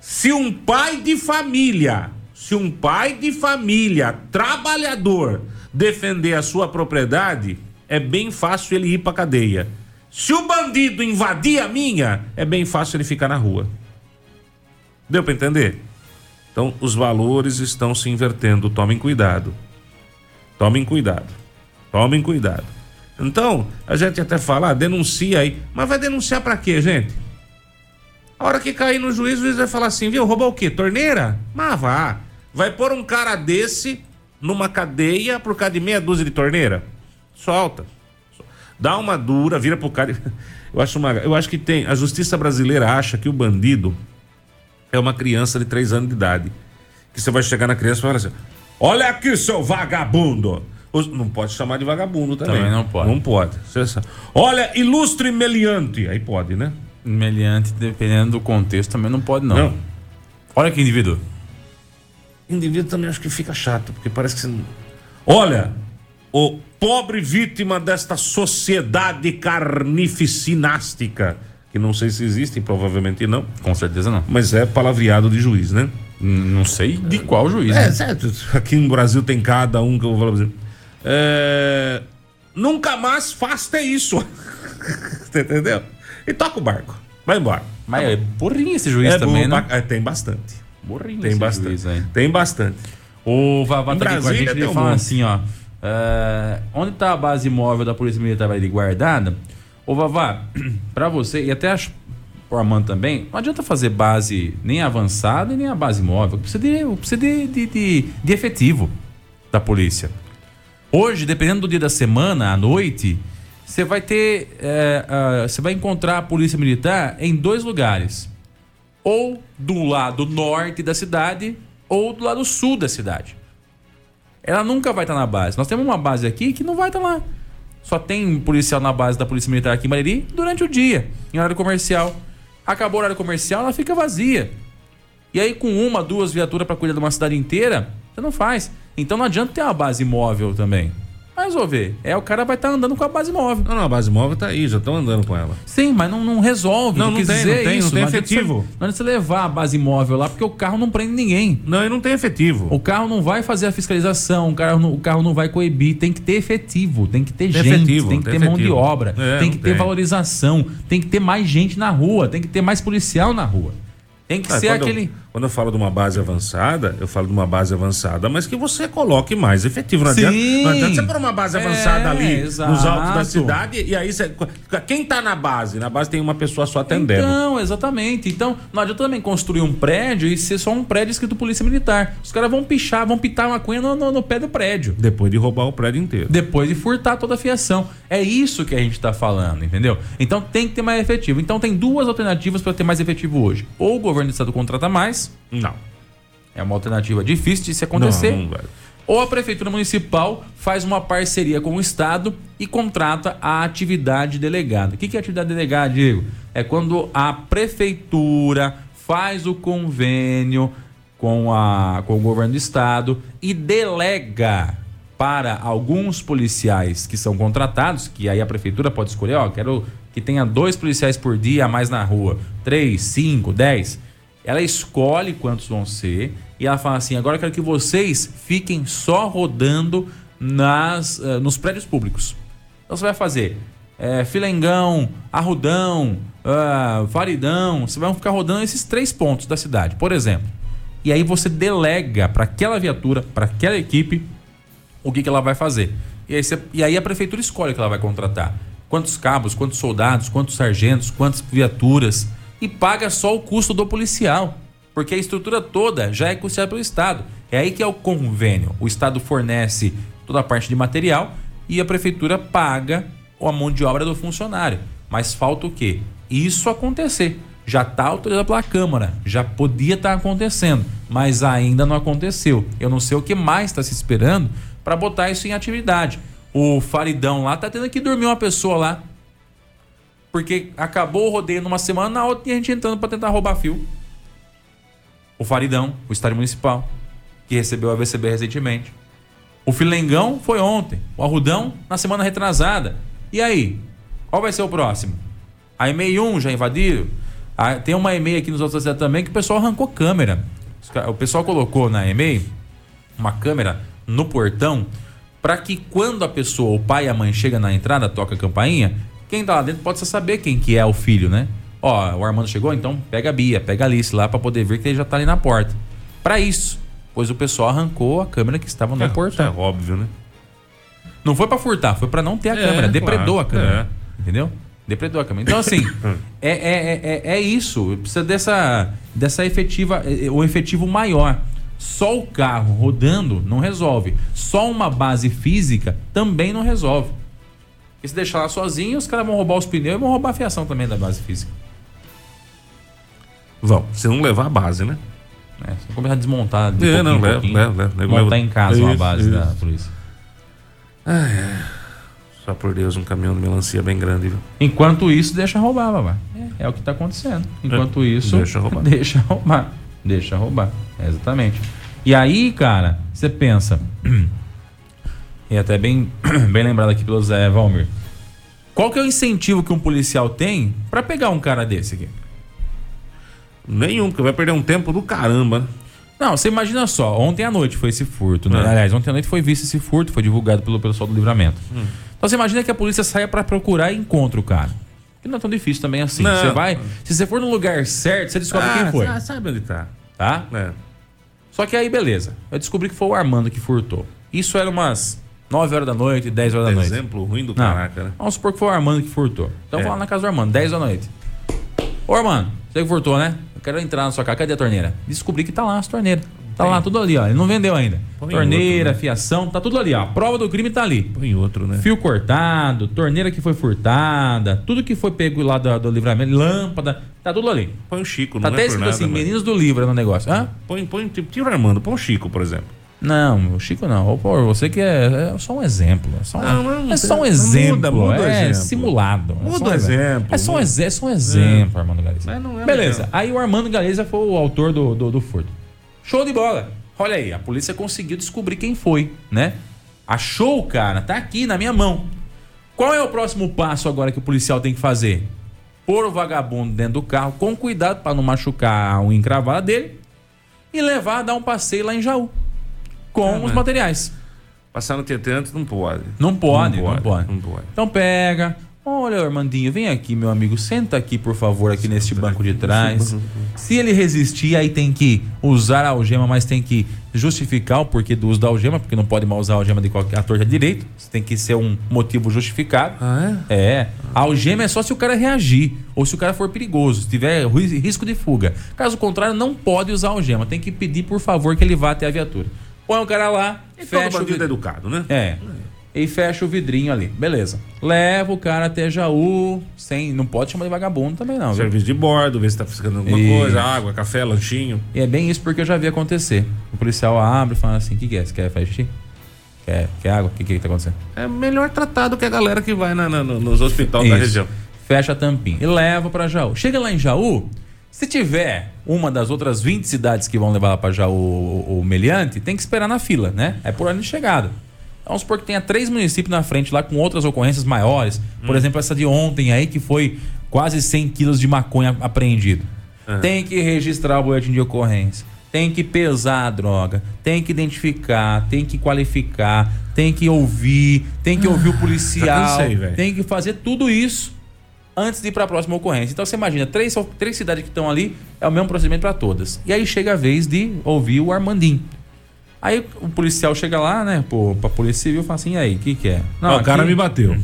Se um pai de família, se um pai de família trabalhador defender a sua propriedade, é bem fácil ele ir para cadeia. Se o bandido invadir a minha, é bem fácil ele ficar na rua. Deu para entender? Então, os valores estão se invertendo. Tomem cuidado. Tomem cuidado. Tomem cuidado. Então, a gente até fala, ah, denuncia aí. Mas vai denunciar para quê, gente? A hora que cair no juiz, o juiz vai falar assim, viu, roubou o quê? Torneira? Mas vá. Vai pôr um cara desse numa cadeia por causa de meia dúzia de torneira? Solta. Dá uma dura, vira pro cara. Eu acho, uma, eu acho que tem. A justiça brasileira acha que o bandido é uma criança de 3 anos de idade. Que você vai chegar na criança e falar assim: Olha aqui, seu vagabundo! Não pode chamar de vagabundo também. Também não pode. Não pode. Olha, ilustre meliante. Aí pode, né? Meliante, dependendo do contexto, também não pode, não. não. Olha que indivíduo. Indivíduo também acho que fica chato, porque parece que você. Olha, o pobre vítima desta sociedade carnificinástica, que não sei se existe, provavelmente não. Com certeza não. Mas é palavreado de juiz, né? Não sei de qual juiz. É, né? certo. Aqui no Brasil tem cada um que eu vou falar pra É... Nunca mais faça isso. entendeu? E toca o barco. Vai embora. Mas tá é burrinho esse juiz é também, né? É, tem bastante. Burrinho tem bastante. Tem bastante. O Vavá tá aqui com a gente, ele fala assim, ó. Uh, onde está a base móvel da Polícia Militar ali guardada? Ô Vavá, para você, e até acho o Armando também, não adianta fazer base nem avançada nem a base móvel. Precisa de, precisa de, de, de, de efetivo da polícia. Hoje, dependendo do dia da semana, à noite, você vai ter. É, uh, você vai encontrar a polícia militar em dois lugares. Ou do lado norte da cidade, ou do lado sul da cidade ela nunca vai estar na base. Nós temos uma base aqui que não vai estar lá. Só tem policial na base da Polícia Militar aqui em Mariri durante o dia, em horário comercial. Acabou o horário comercial, ela fica vazia. E aí, com uma, duas viaturas para cuidar de uma cidade inteira, você não faz. Então não adianta ter uma base móvel também vai resolver. É, o cara vai estar tá andando com a base móvel. Não, não, a base móvel tá aí, já estão andando com ela. Sim, mas não, não resolve. Não, não, não tem, não tem, isso. não tem efetivo. Não adianta você levar a base móvel lá, porque o carro não prende ninguém. Não, e não tem efetivo. O carro não vai fazer a fiscalização, o carro não, o carro não vai coibir. Tem que ter efetivo, tem que ter tem gente, efetivo, tem que ter efetivo. mão de obra, é, tem que ter tem. valorização, tem que ter mais gente na rua, tem que ter mais policial na rua. Tem que ah, ser aquele. Eu, quando eu falo de uma base avançada, eu falo de uma base avançada, mas que você coloque mais efetivo. Não, Sim. adianta, não adianta você pôr uma base avançada é, ali exato. nos altos da cidade e aí você. Quem está na base? Na base tem uma pessoa só atendendo. Então, exatamente. Então, não adianta também construir um prédio e ser só um prédio escrito Polícia Militar. Os caras vão pichar, vão pitar uma cunha no, no, no, pé do prédio. Depois de roubar o prédio inteiro. Depois de furtar toda a fiação. É isso que a gente está falando, entendeu? Então tem que ter mais efetivo. Então tem duas alternativas para ter mais efetivo hoje. Ou o governo do estado contrata mais. Não. É uma alternativa difícil de se acontecer. Não, não vai. Ou a prefeitura municipal faz uma parceria com o Estado e contrata a atividade delegada. O que é atividade delegada, Diego? É quando a prefeitura faz o convênio com, a, com o governo do Estado e delega para alguns policiais que são contratados, que aí a prefeitura pode escolher, ó, quero que tenha dois policiais por dia a mais na rua, três, cinco, dez ela escolhe quantos vão ser e ela fala assim: agora eu quero que vocês fiquem só rodando nas, uh, nos prédios públicos. Então você vai fazer é, Filengão, Arrudão, uh, Varidão, você vai ficar rodando esses três pontos da cidade, por exemplo. E aí você delega para aquela viatura, para aquela equipe, o que, que ela vai fazer. E aí, você, e aí a prefeitura escolhe que ela vai contratar. Quantos cabos, quantos soldados, quantos sargentos, quantas viaturas e paga só o custo do policial, porque a estrutura toda já é custeada pelo Estado. É aí que é o convênio. O Estado fornece toda a parte de material e a prefeitura paga a mão de obra do funcionário. Mas falta o quê? Isso acontecer. Já está autorizado pela Câmara, já podia estar tá acontecendo, mas ainda não aconteceu. Eu não sei o que mais está se esperando para botar isso em atividade. o Faridão lá tá tendo que dormir uma pessoa lá. Porque acabou o rodeio numa semana, na outra tinha gente entrando pra tentar roubar fio. O Faridão, o estádio municipal, que recebeu a VCB recentemente. O Filengão foi ontem. O Arrudão na semana retrasada. E aí? Qual vai ser o próximo? A EMEI 1 já invadiram? Ah, tem uma EMEI aqui nos outros cidades também que o pessoal arrancou câmera. O pessoal colocou na EMEI uma câmera no portão para que quando a pessoa, o pai e a mãe chega na entrada, toca a campainha, quem tá lá dentro pode saber quem que é o filho, né? Ó, o Armando chegou, então pega a Bia, pega a Alice lá para poder ver que ele já tá ali na porta. Para isso, pois o pessoal arrancou a câmera que estava no É, portão. é óbvio, né? Não foi pra furtar, foi pra não ter a É, câmera. Depredou claro, a câmera. é. Entendeu? Depredou a câmera. Então, assim, é, é, é, é- é isso. Precisa dessa, dessa efetiva, é, é, o efetivo maior. Só o carro rodando não resolve. Só uma base física também não resolve. Porque se deixar lá sozinho, os caras vão roubar os pneus e vão roubar a fiação também da base física. Vão, se não levar a base, né? Né? Se começar a desmontar de É, não, leva, leva, leva. Montar em casa uma Isso, base da isso. polícia. Só por Deus, um caminhão de melancia bem grande, viu? Enquanto isso, deixa roubar, babá. É, é o que tá acontecendo. Enquanto isso, deixa roubar. Deixa roubar. Deixa roubar. É, exatamente. E aí, cara, você pensa. E até bem, bem lembrado aqui pelo Zé Valmir. Qual que é o incentivo que um policial tem pra pegar um cara desse aqui? Nenhum, porque vai perder um tempo do caramba? Não, você imagina só, ontem à noite foi esse furto, né? É. Aliás, ontem à noite foi visto esse furto, foi divulgado pelo pessoal do livramento. Hum. Então você imagina que a polícia saia pra procurar e encontra o cara. Que não é tão difícil também assim. Não. Você vai, se você for no lugar certo, você descobre quem foi, Ah, sabe onde tá. tá? É. Só que aí, beleza. Eu descobri que foi o Armando que furtou. Isso era umas 9 horas da noite, 10 horas da noite. Exemplo ruim do caraca, né? Vamos supor que foi o Armando que furtou. Então É. vou lá na casa do Armando, 10 da noite. Ô Armando, você que furtou, né? Eu quero entrar na sua casa. Cadê a torneira? Descobri que tá lá as torneiras. Tá lá, tudo ali, ó. Ele não vendeu ainda. Põe torneira, outro, né? fiação, tá tudo ali, ó. A prova do crime tá ali. Põe outro, né? Fio cortado, torneira que foi furtada, tudo que foi pego lá do, do livramento, lâmpada, tá tudo ali. Põe o Chico, Tá não até é escrito nada, assim, mas- meninos do livro no negócio. Hã? Põe, põe, tipo, tira o Armando, põe o Chico, por exemplo. Não, o Chico não. Pô, você que é, é só um exemplo. É só um, Não, não, é só um muda, exemplo. muda o é exemplo. simulado. É Muda só o um exemplo, É só um, muda. é só um exemplo, Armando Galeza. Mas não é Beleza. exemplo. Aí o Armando Galeza foi o autor do, do, do furto. Show de bola. Olha aí, a polícia conseguiu descobrir quem foi, né? Achou o cara, tá aqui na minha mão. Qual é o próximo passo agora que o policial tem que fazer? Pôr o vagabundo dentro do carro com cuidado para não machucar a unha encravada dele e levar a dar um passeio lá em Jaú com os né? materiais. Passar no Tietê antes não pode. Não pode, não pode. Não pode. Então pega. Olha, Armandinho, vem aqui, meu amigo. Senta aqui, por favor, aqui neste banco de trás. Se ele resistir, aí tem que usar a algema, mas tem que justificar o porquê do uso da algema, porque não pode mal usar a algema de qualquer ator de direito. Tem que ser um motivo justificado. Ah, É. A algema é só se o cara reagir ou se o cara for perigoso, se tiver ri- risco de fuga. Caso contrário, não pode usar a algema. Tem que pedir, por favor, que ele vá até a viatura. Põe o cara lá? E todo fecha o bandido vidro. educado, né? É. E fecha o vidrinho ali. Beleza. Leva o cara até Jaú, sem. Não pode chamar de vagabundo também, não. viu? Serviço de bordo, ver se tá fiscando alguma coisa, água, café, lanchinho. E é bem isso porque eu já vi acontecer. O policial abre e fala assim: o que, que é? Você quer fazer xixi? Quer, quer água? O que, que tá acontecendo? É melhor tratado que a galera que vai na- na- no- nos hospitais da Isso. região. Fecha a tampinha e leva pra Jaú. Chega lá em Jaú, se tiver uma das outras 20 cidades que vão levar lá pra Jaú o, o meliante, tem que esperar na fila, né? É por ano de chegada. Vamos supor que tenha três municípios na frente lá com outras ocorrências maiores. Por exemplo, essa de ontem aí que foi quase 100 quilos de maconha apreendido. Tem que registrar o boletim de ocorrência. Tem que pesar a droga, tem que identificar, tem que qualificar, tem que ouvir, tem que ouvir o policial, cansei, tem que fazer tudo isso antes de ir para a próxima ocorrência. Então você imagina, três, três cidades que estão ali, é o mesmo procedimento para todas. E aí chega a vez de ouvir o Armandinho. Aí o policial chega lá, né, pô, pra polícia civil e fala assim, e aí, o que que é? Ó, o cara aqui- me bateu.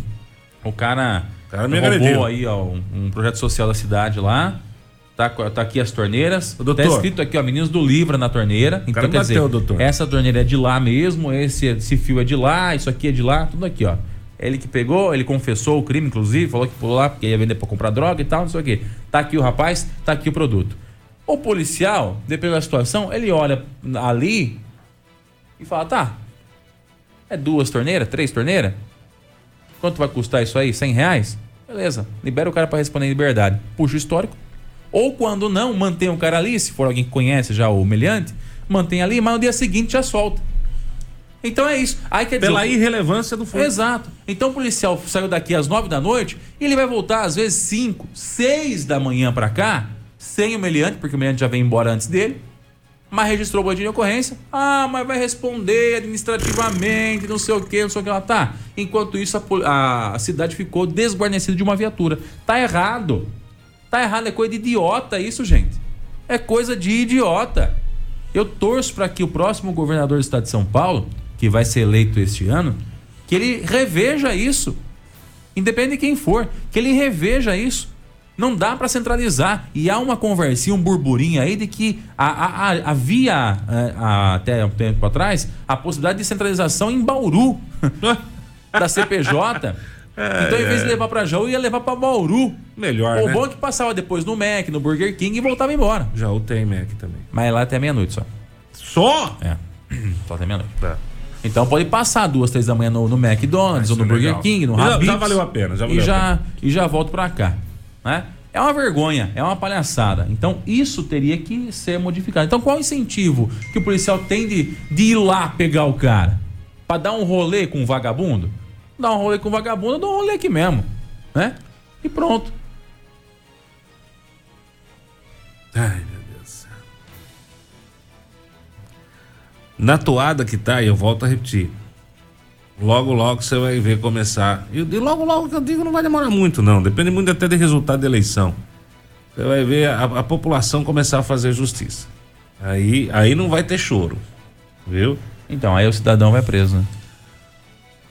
O cara, O cara me roubou agrediu. aí, ó, um, um projeto social da cidade lá. Tá, tá aqui as torneiras. Doutor. Tá escrito aqui, ó, meninos do Livra na torneira. Então, cara quer bateu, dizer, doutor. essa torneira é de lá mesmo, esse, esse fio é de lá, isso aqui é de lá, tudo aqui, ó. Ele que pegou, ele confessou o crime, inclusive, falou que pulou lá porque ia vender pra comprar droga e tal, não sei o quê. Tá aqui o rapaz, tá aqui o produto. O policial, dependendo da situação, ele olha ali e fala, tá, é duas torneiras, três torneiras? Quanto vai custar isso aí? 100 reais? Beleza, libera o cara para responder em liberdade. Puxa o histórico. Ou quando não, mantém o cara ali, se for alguém que conhece já o meliante, mantém ali, mas no dia seguinte já solta. Então é isso. Aí quer Pela irrelevância do fogo. Exato. Então o policial saiu daqui às 9 da noite e ele vai voltar às vezes 5, 6 da manhã pra cá, sem o meliante, porque o meliante já vem embora antes dele. Mas registrou o boletim de ocorrência. Ah, mas vai responder administrativamente, não sei o que, não sei o que lá. Tá. Enquanto isso, a- a cidade ficou desguarnecida de uma viatura. Tá errado. Tá errado, é coisa de idiota isso, gente. É coisa de idiota. Eu torço para que o próximo governador do estado de São Paulo, que vai ser eleito este ano, que ele reveja isso. Independente de quem for, que ele reveja isso. Não dá para centralizar. E há uma conversinha, um burburinho aí de que a- a- a- havia, é, a- até um tempo atrás, a possibilidade de centralização em Bauru, da CPJ. então, em vez de levar para Jaú, ia levar para Bauru. Melhor, o né? bom é que passava depois no Mac, no Burger King e voltava embora. Já o tem Mac também. Mas lá até meia-noite só. Só? É. Só até meia-noite. Tá. Então pode passar duas, três da manhã no, no McDonald's Ah, ou no é Burger legal. King, no Já- já Habib's. valeu a pena, já e valeu a já E já volto pra cá. Né? É uma vergonha, é uma palhaçada. Então isso teria que ser modificado. Então qual o incentivo que o policial tem de, de ir lá pegar o cara? Pra dar um rolê com um vagabundo? Dar um rolê com um vagabundo, eu dou um rolê aqui mesmo. Né? E pronto. Na toada que tá, e eu volto a repetir. Logo, logo você vai ver começar. E, e logo, logo que eu digo não vai demorar muito, não. Depende muito até do resultado da eleição. Você vai ver a, a população começar a fazer justiça. Aí, aí não vai ter choro. Viu? Então, aí o cidadão vai preso, né?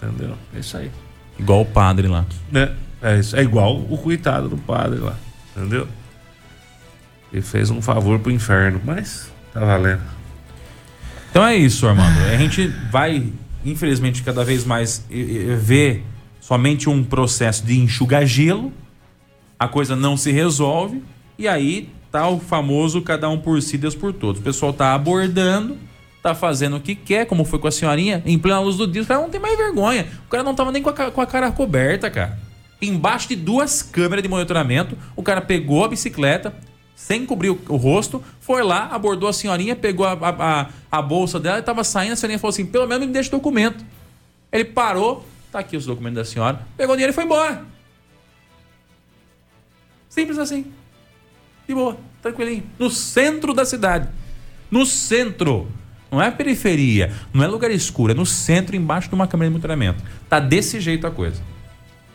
Entendeu? É isso aí. Igual o padre lá. né? É, isso. é igual o coitado do padre lá, entendeu? Ele fez um favor pro inferno, mas tá valendo. Então é isso, Armando. A gente vai, infelizmente, cada vez mais ver somente um processo de enxugar gelo, a coisa não se resolve, e aí tá o famoso cada um por si, Deus por todos. O pessoal tá abordando, tá fazendo o que quer, como foi com a senhorinha, em plena luz do dia. O cara não tem mais vergonha. O cara não tava nem com a, com a cara coberta, cara. Embaixo de duas câmeras de monitoramento, o cara pegou a bicicleta, sem cobrir o, o rosto, foi lá, abordou a senhorinha, pegou a, a, a- bolsa dela e tava saindo. A senhorinha falou assim: pelo menos me deixa o documento. Ele parou, tá aqui os documentos da senhora, pegou o dinheiro e foi embora. Simples assim. De boa, tranquilinho. No centro da cidade. No centro. Não é periferia, não é lugar escuro, é no centro, embaixo de uma câmera de monitoramento. Tá desse jeito a coisa.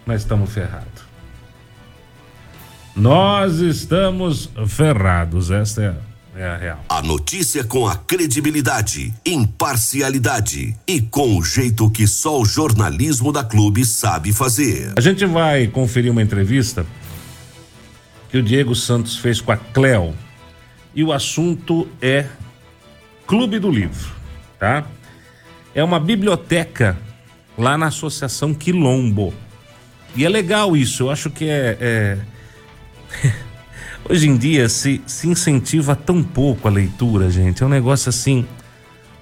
Nós estamos ferrados. Nós estamos ferrados, esta é, é a real. A notícia com a credibilidade, imparcialidade e com o jeito que só o jornalismo da Clube sabe fazer. A gente vai conferir uma entrevista que o Diego Santos fez com a Cleo e o assunto é Clube do Livro, tá? É uma biblioteca lá na Associação Quilombo. E é legal isso, eu acho que é. é- Hoje em dia se, se incentiva tão pouco a leitura, gente. É um negócio assim,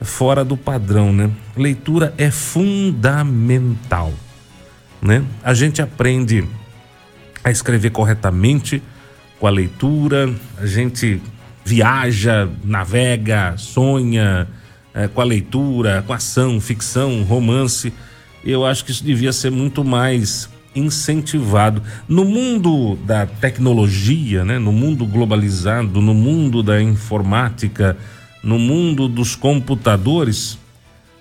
fora do padrão, né? Leitura é fundamental né? A gente aprende a escrever corretamente com a leitura, a gente viaja, navega, sonha eh, com a leitura, com ação, ficção, romance. Eu acho que isso devia ser muito mais incentivado. No mundo da tecnologia, né? no mundo globalizado, no mundo da informática, no mundo dos computadores,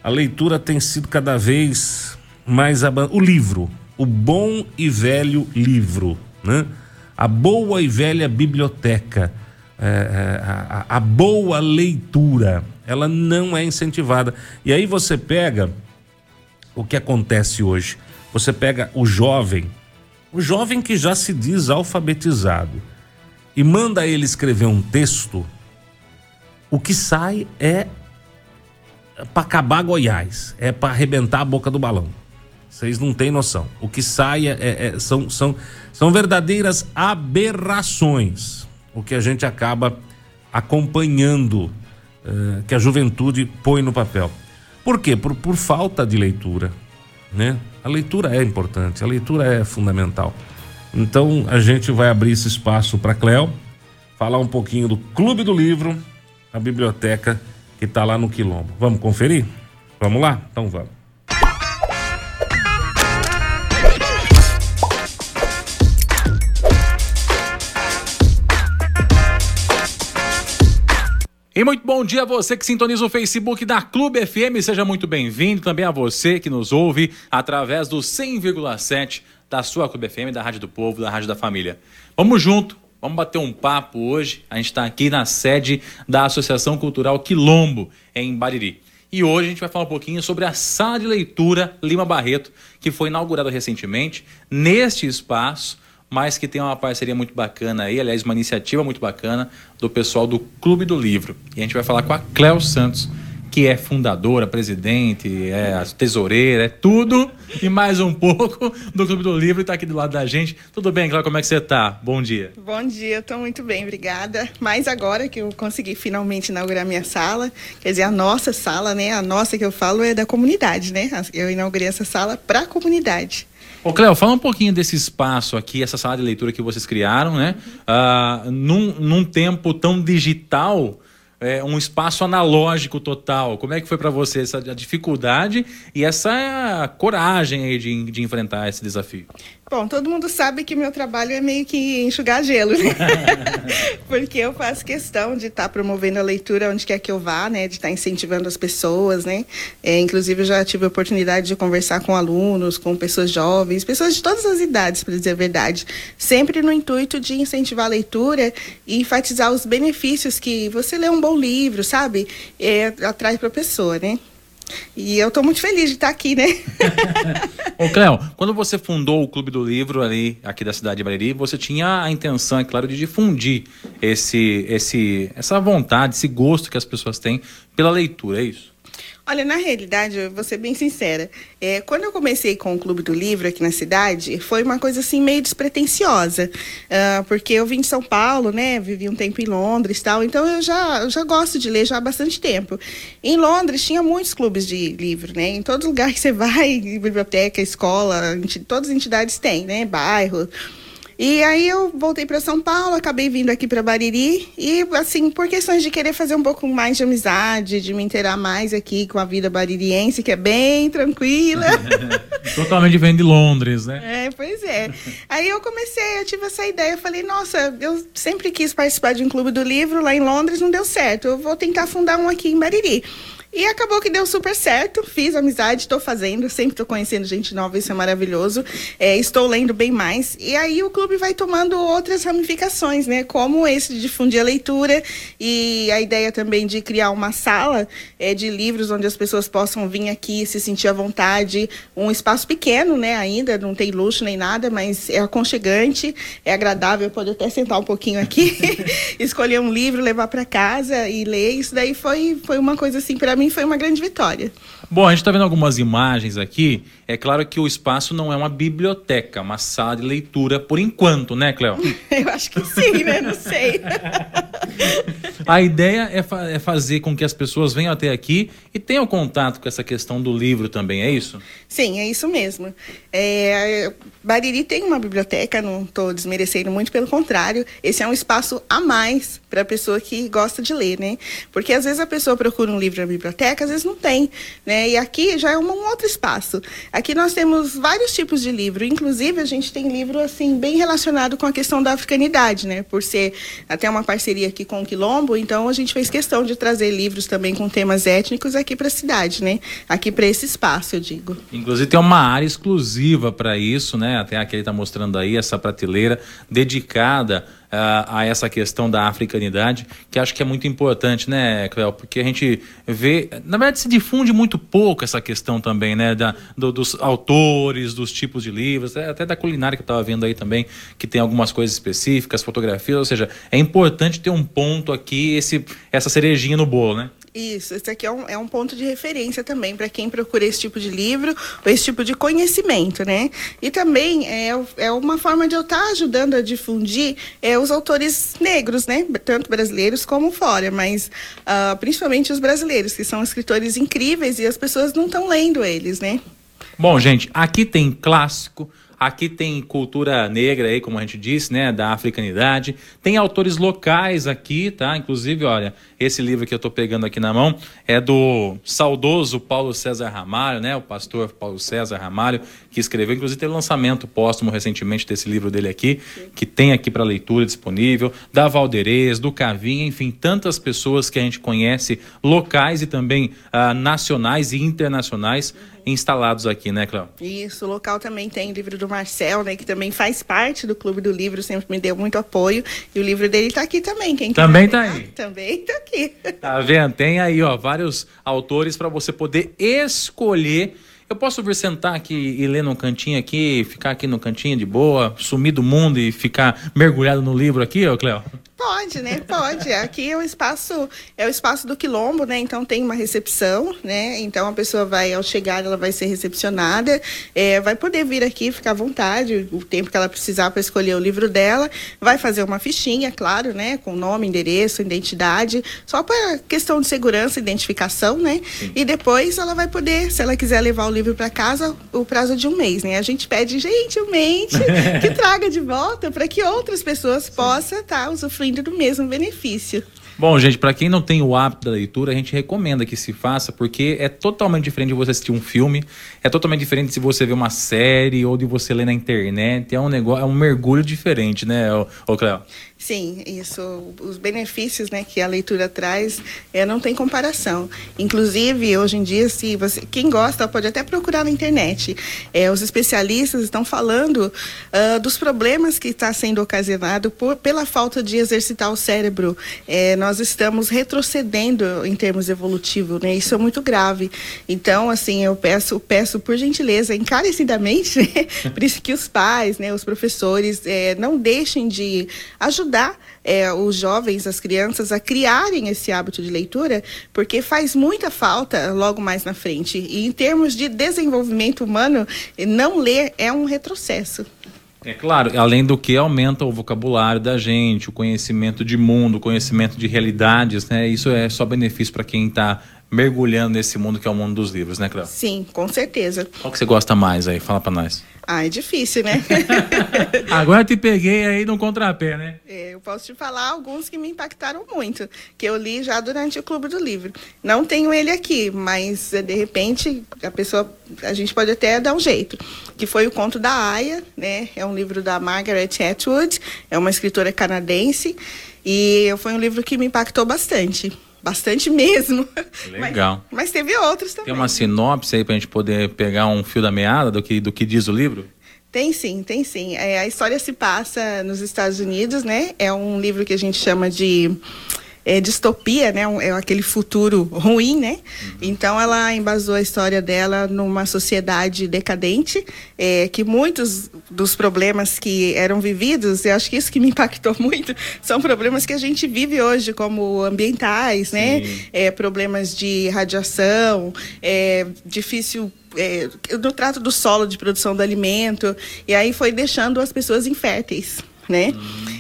a leitura tem sido cada vez mais aban- o livro, o bom e velho livro, né? A boa e velha biblioteca, é, a- a boa leitura, ela não é incentivada. E aí você pega o que acontece hoje. Você pega o jovem, o jovem que já se diz alfabetizado, e manda ele escrever um texto, o que sai é para acabar Goiás, é para arrebentar a boca do balão. Vocês não têm noção. O que sai é- é- é- são, são, são verdadeiras aberrações. O que a gente acaba acompanhando, eh, que a juventude põe no papel. Por quê? Por, por falta de leitura. Né? A leitura é importante, a leitura é fundamental. Então a gente vai abrir esse espaço para Cléo falar um pouquinho do Clube do Livro, a biblioteca que está lá no Quilombo. Vamos conferir? Vamos lá? Então vamos. E muito bom dia a você que sintoniza o Facebook da Clube FM. Seja muito bem-vindo também a você que nos ouve através do 100,7 da sua Clube FM, da Rádio do Povo, da Rádio da Família. Vamos junto, vamos bater um papo hoje. A gente está aqui na sede da Associação Cultural Quilombo, em Bariri. E hoje a gente vai falar um pouquinho sobre a Sala de Leitura Lima Barreto, que foi inaugurada recentemente neste espaço mas que tem uma parceria muito bacana aí, aliás, uma iniciativa muito bacana do pessoal do Clube do Livro. E a gente vai falar com a Cléo Santos, que é fundadora, presidente, é tesoureira, é tudo e mais um pouco do Clube do Livro e está aqui do lado da gente. Tudo bem, Cléo? Como é que você está? Bom dia. Bom dia, estou muito bem, obrigada. Mas agora que eu consegui finalmente inaugurar minha sala, quer dizer, a nossa sala, né? A nossa que eu falo é da comunidade, né? Eu inaugurei essa sala para a comunidade. Ô, Cléo, fala um pouquinho desse espaço aqui, essa sala de leitura que vocês criaram, né? Uh, num, num tempo tão digital, é, um espaço analógico total. Como é que foi para você essa dificuldade e essa coragem de, de enfrentar esse desafio? Bom, todo mundo sabe que meu trabalho é meio que enxugar gelo, né? Porque eu faço questão de estar tá promovendo a leitura onde quer que eu vá, né? De estar tá incentivando as pessoas, né? É, inclusive, eu já tive a oportunidade de conversar com alunos, com pessoas jovens, pessoas de todas as idades, para dizer a verdade. Sempre no intuito de incentivar a leitura e enfatizar os benefícios que você ler um bom livro, sabe? É, atrai para a pessoa, né? E eu estou muito feliz de estar aqui, né? Ô, Cléo, quando você fundou o Clube do Livro ali, aqui da cidade de Bariri, você tinha a intenção, é claro, de difundir esse, esse, essa vontade, esse gosto que as pessoas têm pela leitura, é isso? Olha, na realidade, eu vou ser bem sincera. É, quando eu comecei com o Clube do Livro aqui na cidade, foi uma coisa assim meio despretensiosa. Uh, porque eu vim de São Paulo, né? Vivi um tempo em Londres tal. Então eu já, eu já gosto de ler já há bastante tempo. Em Londres tinha muitos clubes de livro, né? Em todo lugar que você vai, biblioteca, escola, todas as entidades têm, né? Bairro. E aí eu voltei para São Paulo, acabei vindo aqui para Bariri e assim, por questões de querer fazer um pouco mais de amizade, de me inteirar mais aqui com a vida baririense, que é bem tranquila. Totalmente diferente de Londres, né? É, pois é. Aí eu comecei, eu tive essa ideia, eu falei, nossa, eu sempre quis participar de um clube do livro lá em Londres, não deu certo. Eu vou tentar fundar um aqui em Bariri. E acabou que deu super certo. Fiz amizade, estou fazendo, sempre estou conhecendo gente nova, isso é maravilhoso. É, estou lendo bem mais. E aí o clube vai tomando outras ramificações, né? Como esse de difundir a leitura e a ideia também de criar uma sala é, de livros onde as pessoas possam vir aqui se sentir à vontade. Um espaço pequeno, né? Ainda não tem luxo nem nada, mas é aconchegante, é agradável. Pode até sentar um pouquinho aqui, escolher um livro, levar para casa e ler. Isso daí foi, foi uma coisa assim para mim foi uma grande vitória. Bom, a gente está vendo algumas imagens aqui. É claro que o espaço não é uma biblioteca, uma sala de leitura por enquanto, né, Cleo? Eu acho que sim, né? Não sei. a ideia é, fa é, fazer com que as pessoas venham até aqui e tenham contato com essa questão do livro também, é isso? Sim, é isso mesmo. É, Bariri tem uma biblioteca, não estou desmerecendo muito, pelo contrário, esse é um espaço a mais para a pessoa que gosta de ler, né? Porque às vezes a pessoa procura um livro na biblioteca, às vezes não tem, né? E aqui já é um, um outro espaço. Aqui nós temos vários tipos de livro, inclusive a gente tem livro assim bem relacionado com a questão da africanidade, né? Por ser até uma parceria aqui com o Quilombo, então a gente fez questão de trazer livros também com temas étnicos aqui para a cidade, né? Aqui para esse espaço, eu digo. Inclusive tem uma área exclusiva para isso, né? Até aqui ele está mostrando aí essa prateleira dedicada a essa questão da africanidade, que acho que é muito importante, né, Cléo? Porque a gente vê, na verdade, se difunde muito pouco essa questão também, né, da, do, dos autores, dos tipos de livros, até da culinária que eu estava vendo aí também, que tem algumas coisas específicas, fotografias, ou seja, é importante ter um ponto aqui, esse, essa cerejinha no bolo, né? Isso, esse aqui é um, é um ponto de referência também para quem procura esse tipo de livro ou esse tipo de conhecimento, né? E também é, é uma forma de eu estar tá ajudando a difundir é, os autores negros, né? Tanto brasileiros como fora, mas uh, principalmente os brasileiros, que são escritores incríveis e as pessoas não estão lendo eles, né? Bom, gente, aqui tem clássico, aqui tem cultura negra aí, como a gente disse, né, da africanidade. Tem autores locais aqui, tá? Inclusive, olha, esse livro que eu tô pegando aqui na mão é do saudoso Paulo César Ramalho, né, o pastor Paulo César Ramalho, que escreveu, inclusive teve lançamento póstumo recentemente desse livro dele aqui, que tem aqui para leitura disponível, da Valderez, do Cavinha, enfim, tantas pessoas que a gente conhece, locais e também ah, nacionais e internacionais instalados aqui, né, Cléo? Isso, o local também tem o livro do Marcel, né, que também faz parte do Clube do Livro, sempre me deu muito apoio. E o livro dele tá aqui também. Quem Também tá pegar, aí. Também tá aqui. Tá vendo? Tem aí, ó, vários autores para você poder escolher. Eu posso vir sentar aqui e ler num cantinho aqui, ficar aqui no cantinho de boa, sumir do mundo e ficar mergulhado no livro aqui, ó, Cléo? Pode, né? Pode. Aqui é o espaço, é o espaço do quilombo, né? Então tem uma recepção, né? Então a pessoa vai, ao chegar, ela vai ser recepcionada, é, vai poder vir aqui, ficar à vontade, o tempo que ela precisar para escolher o livro dela, vai fazer uma fichinha, claro, né? Com nome, endereço, identidade, só para questão de segurança, identificação, né? E depois ela vai poder, se ela quiser levar o livro para casa, o prazo de um mês, né? A gente pede gentilmente que traga de volta para que outras pessoas possam estar usufruindo do mesmo benefício. Bom, gente, para quem não tem o hábito da leitura, a gente recomenda que se faça, porque é totalmente diferente de você assistir um filme, é totalmente diferente se você ver uma série ou de você ler na internet. É um negócio, é um mergulho diferente, né, ô, ô? Sim, isso, os benefícios né, que a leitura traz é, não tem comparação. Inclusive, hoje em dia, se você, quem gosta pode até procurar na internet. É, os especialistas estão falando ah, dos problemas que está sendo ocasionado por, pela falta de exercitar o cérebro. É, nós estamos retrocedendo em termos evolutivos, né? Isso é muito grave. Então, assim, eu peço, peço por gentileza, encarecidamente, né, que os pais, né, os professores, é, não deixem de ajudar é, os jovens, as crianças, a criarem esse hábito de leitura, porque faz muita falta logo mais na frente. E em termos de desenvolvimento humano, não ler é um retrocesso. É claro, além do que aumenta o vocabulário da gente, o conhecimento de mundo, o conhecimento de realidades, né? Isso é só benefício para quem está mergulhando nesse mundo que é o mundo dos livros, né, Cléo? Sim, com certeza. Qual que você gosta mais aí? Fala para nós. Ah, é difícil, né? Agora eu te peguei aí no contrapé, né? É, eu posso te falar alguns que me impactaram muito, que eu li já durante o Clube do Livro. Não tenho ele aqui, mas eh, de repente a pessoa, a gente pode até dar um jeito. Que foi o Conto da Aya, né? É um livro da Margaret Atwood, é uma escritora canadense, e foi um livro que me impactou bastante. Bastante mesmo. Legal. Mas, mas teve outros também. Tem uma sinopse aí pra gente poder pegar um fio da meada do que, do que diz o livro? Tem sim, tem sim. É, a história se passa nos Estados Unidos, né? É um livro que a gente chama de é, distopia, né? Um- É aquele futuro ruim, né? Então ela embasou a história dela numa sociedade decadente, é, que muitos dos problemas que eram vividos, eu acho que isso que me impactou muito, são problemas que a gente vive hoje, como ambientais, né? É, problemas de radiação, é, difícil é, no trato do solo de produção do alimento, e aí foi deixando as pessoas inférteis, né?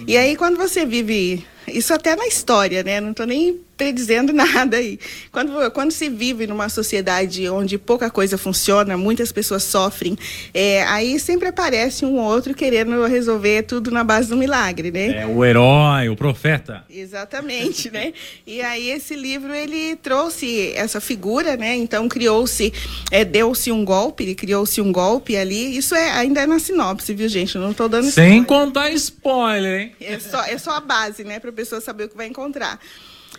E aí quando você vive isso até na história, né? Não estou nem predizendo nada aí. Quando, quando se vive numa sociedade onde pouca coisa funciona, muitas pessoas sofrem, é, aí sempre aparece um ou outro querendo resolver tudo na base do milagre, né? É o herói, o profeta. Exatamente, né? E aí esse livro ele trouxe essa figura, né? Então criou-se, é, deu-se um golpe, criou-se um golpe ali. Isso é ainda é na sinopse, viu, gente? Eu não estou dando Sem spoiler. contar spoiler, hein? É só, é só a base, né? Para pessoa saber o que vai encontrar.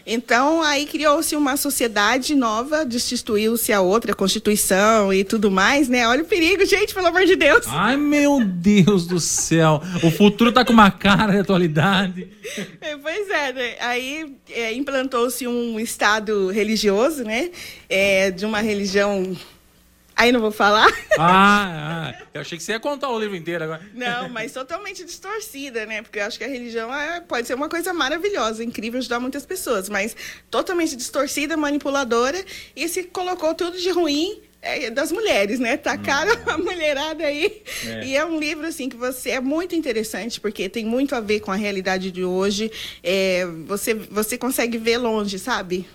Então, aí criou-se uma sociedade nova, destituiu-se a outra, a Constituição e tudo mais, né? Olha o perigo, gente, pelo amor de Deus. Ai, meu Deus do céu. O futuro tá com uma cara de atualidade. É, pois é, né? aí é, implantou-se um Estado religioso, né? É, de uma religião. Aí não vou falar. Ah, ah, eu achei que você ia contar o livro inteiro agora. Não, mas totalmente distorcida, né? Porque eu acho que a religião é- pode ser uma coisa maravilhosa, incrível, ajudar muitas pessoas, mas totalmente distorcida, manipuladora, e se colocou tudo de ruim é, das mulheres, né? Tacaram a mulherada aí. É. E é um livro, assim, que você é muito interessante, porque tem muito a ver com a realidade de hoje. É, você, você consegue ver longe, sabe?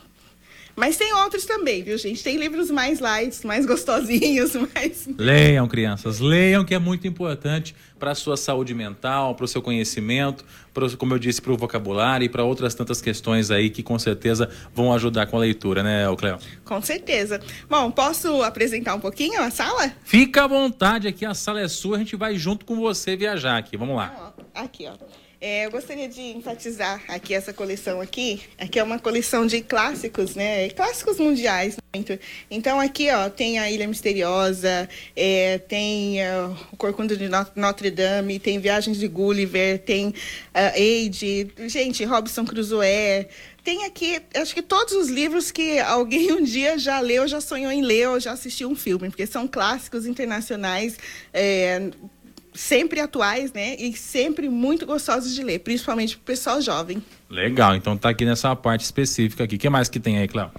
Mas tem outros também, viu, gente? Tem livros mais light, mais gostosinhos, mais. Leiam, crianças, leiam, que é muito importante para a sua saúde mental, para o seu conhecimento, pro, como eu disse, para o vocabulário e para outras tantas questões aí que com certeza vão ajudar com a leitura, né, Cleo? Com certeza. Bom, posso apresentar um pouquinho a sala? Fica à vontade aqui, a sala é sua, a gente vai junto com você viajar aqui. Vamos lá. Aqui, ó. É, eu gostaria de enfatizar aqui essa coleção aqui. Aqui é uma coleção de clássicos, né? Clássicos mundiais. muito. Então aqui, ó, tem a Ilha Misteriosa, é, tem é, o Corcunda de Not- Notre Dame, tem Viagens de Gulliver, tem a Age, gente, Robson Crusoe. Tem aqui, acho que todos os livros que alguém um dia já leu, já sonhou em ler ou já assistiu um filme, porque são clássicos internacionais. é, sempre atuais, né? E sempre muito gostosos de ler, principalmente para o pessoal jovem. Legal, então tá aqui nessa parte específica aqui. O que mais que tem aí, Cleo?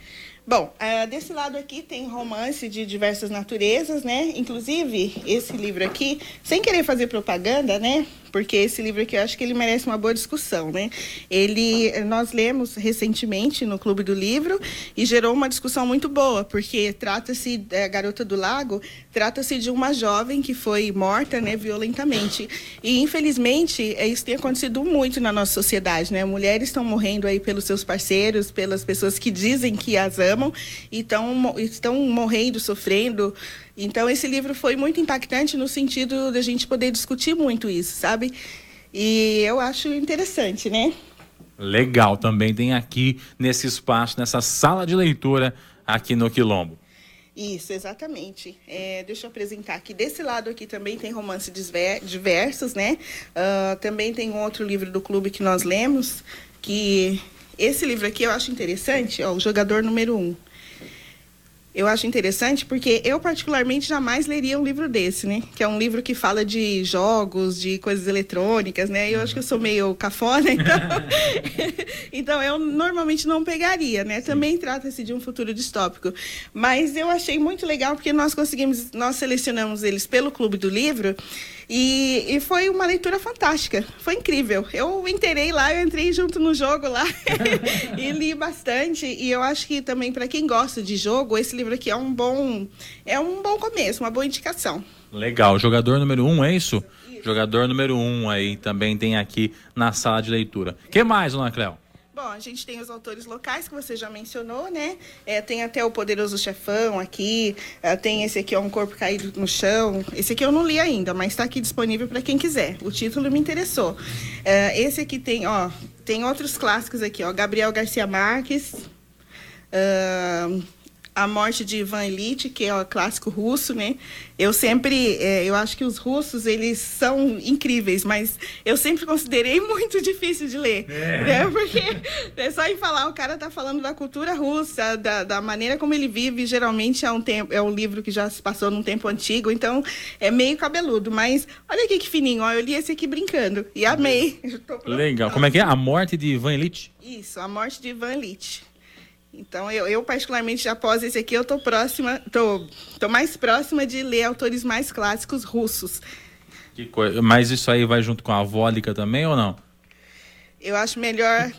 Bom, ah, desse lado aqui tem romance de diversas naturezas, né? Inclusive, esse livro aqui, sem querer fazer propaganda, né? Porque esse livro aqui eu acho que ele merece uma boa discussão, né? Ele, nós lemos recentemente no Clube do Livro e gerou uma discussão muito boa, porque trata-se da Garota do Lago, trata-se de uma jovem que foi morta, né, violentamente. E infelizmente, é, isso tem acontecido muito na nossa sociedade, né? Mulheres estão morrendo aí pelos seus parceiros, pelas pessoas que dizem que as amam e tão, estão morrendo, sofrendo. Então, esse livro foi muito impactante no sentido da gente poder discutir muito isso, sabe? E eu acho interessante, né? Legal, também tem aqui nesse espaço, nessa sala de leitura aqui no Quilombo. Isso, exatamente. É, deixa eu apresentar aqui. Desse lado aqui também tem romances disver- diversos, né? Ah, também tem um outro livro do clube que nós lemos, que esse livro aqui eu acho interessante, ó, o Jogador Número 1. Um. Eu acho interessante porque eu, particularmente, jamais leria um livro desse, né? Que é um livro que fala de jogos, de coisas eletrônicas, né? Eu acho que eu sou meio cafona, então, então eu normalmente não pegaria, né? Também trata-se de um futuro distópico. Mas eu achei muito legal porque nós conseguimos, nós selecionamos eles pelo Clube do Livro e, e foi uma leitura fantástica. Foi incrível. Eu inteirei lá, eu entrei junto no jogo lá e li bastante. E eu acho que também, para quem gosta de jogo, esse livro aqui é um bom, é um bom começo, uma boa indicação. Legal, jogador número um, é isso? Jogador número um aí também tem aqui na sala de leitura. que mais, dona Cleo? Bom, a gente tem os autores locais que você já mencionou, né? É, tem até o Poderoso Chefão aqui, é, tem esse aqui, ó, Um Corpo Caído no Chão. Esse aqui eu não li ainda, mas está aqui disponível para quem quiser. O título me interessou. É, esse aqui tem, ó, tem outros clássicos aqui, ó, Gabriel Garcia Marques, ahn, A Morte de Ivan Ilitch, que é o clássico russo, né? Eu sempre, é, eu acho que os russos, eles são incríveis, mas eu sempre considerei muito difícil de ler, né? Porque é só em falar, o cara tá falando da cultura russa, da, da maneira como ele vive, geralmente é um tempo, é um livro que já se passou num tempo antigo, então é meio cabeludo, mas olha aqui que fininho, ó, eu li esse aqui brincando e amei. Legal. Como é que é? A morte de Ivan Elite? Isso, a morte de Ivan Ilitch. Então, eu, eu particularmente, após esse aqui, eu tô próxima, tô, tô mais próxima de ler autores mais clássicos russos. Mas isso aí vai junto com a vodka também ou não? Eu acho melhor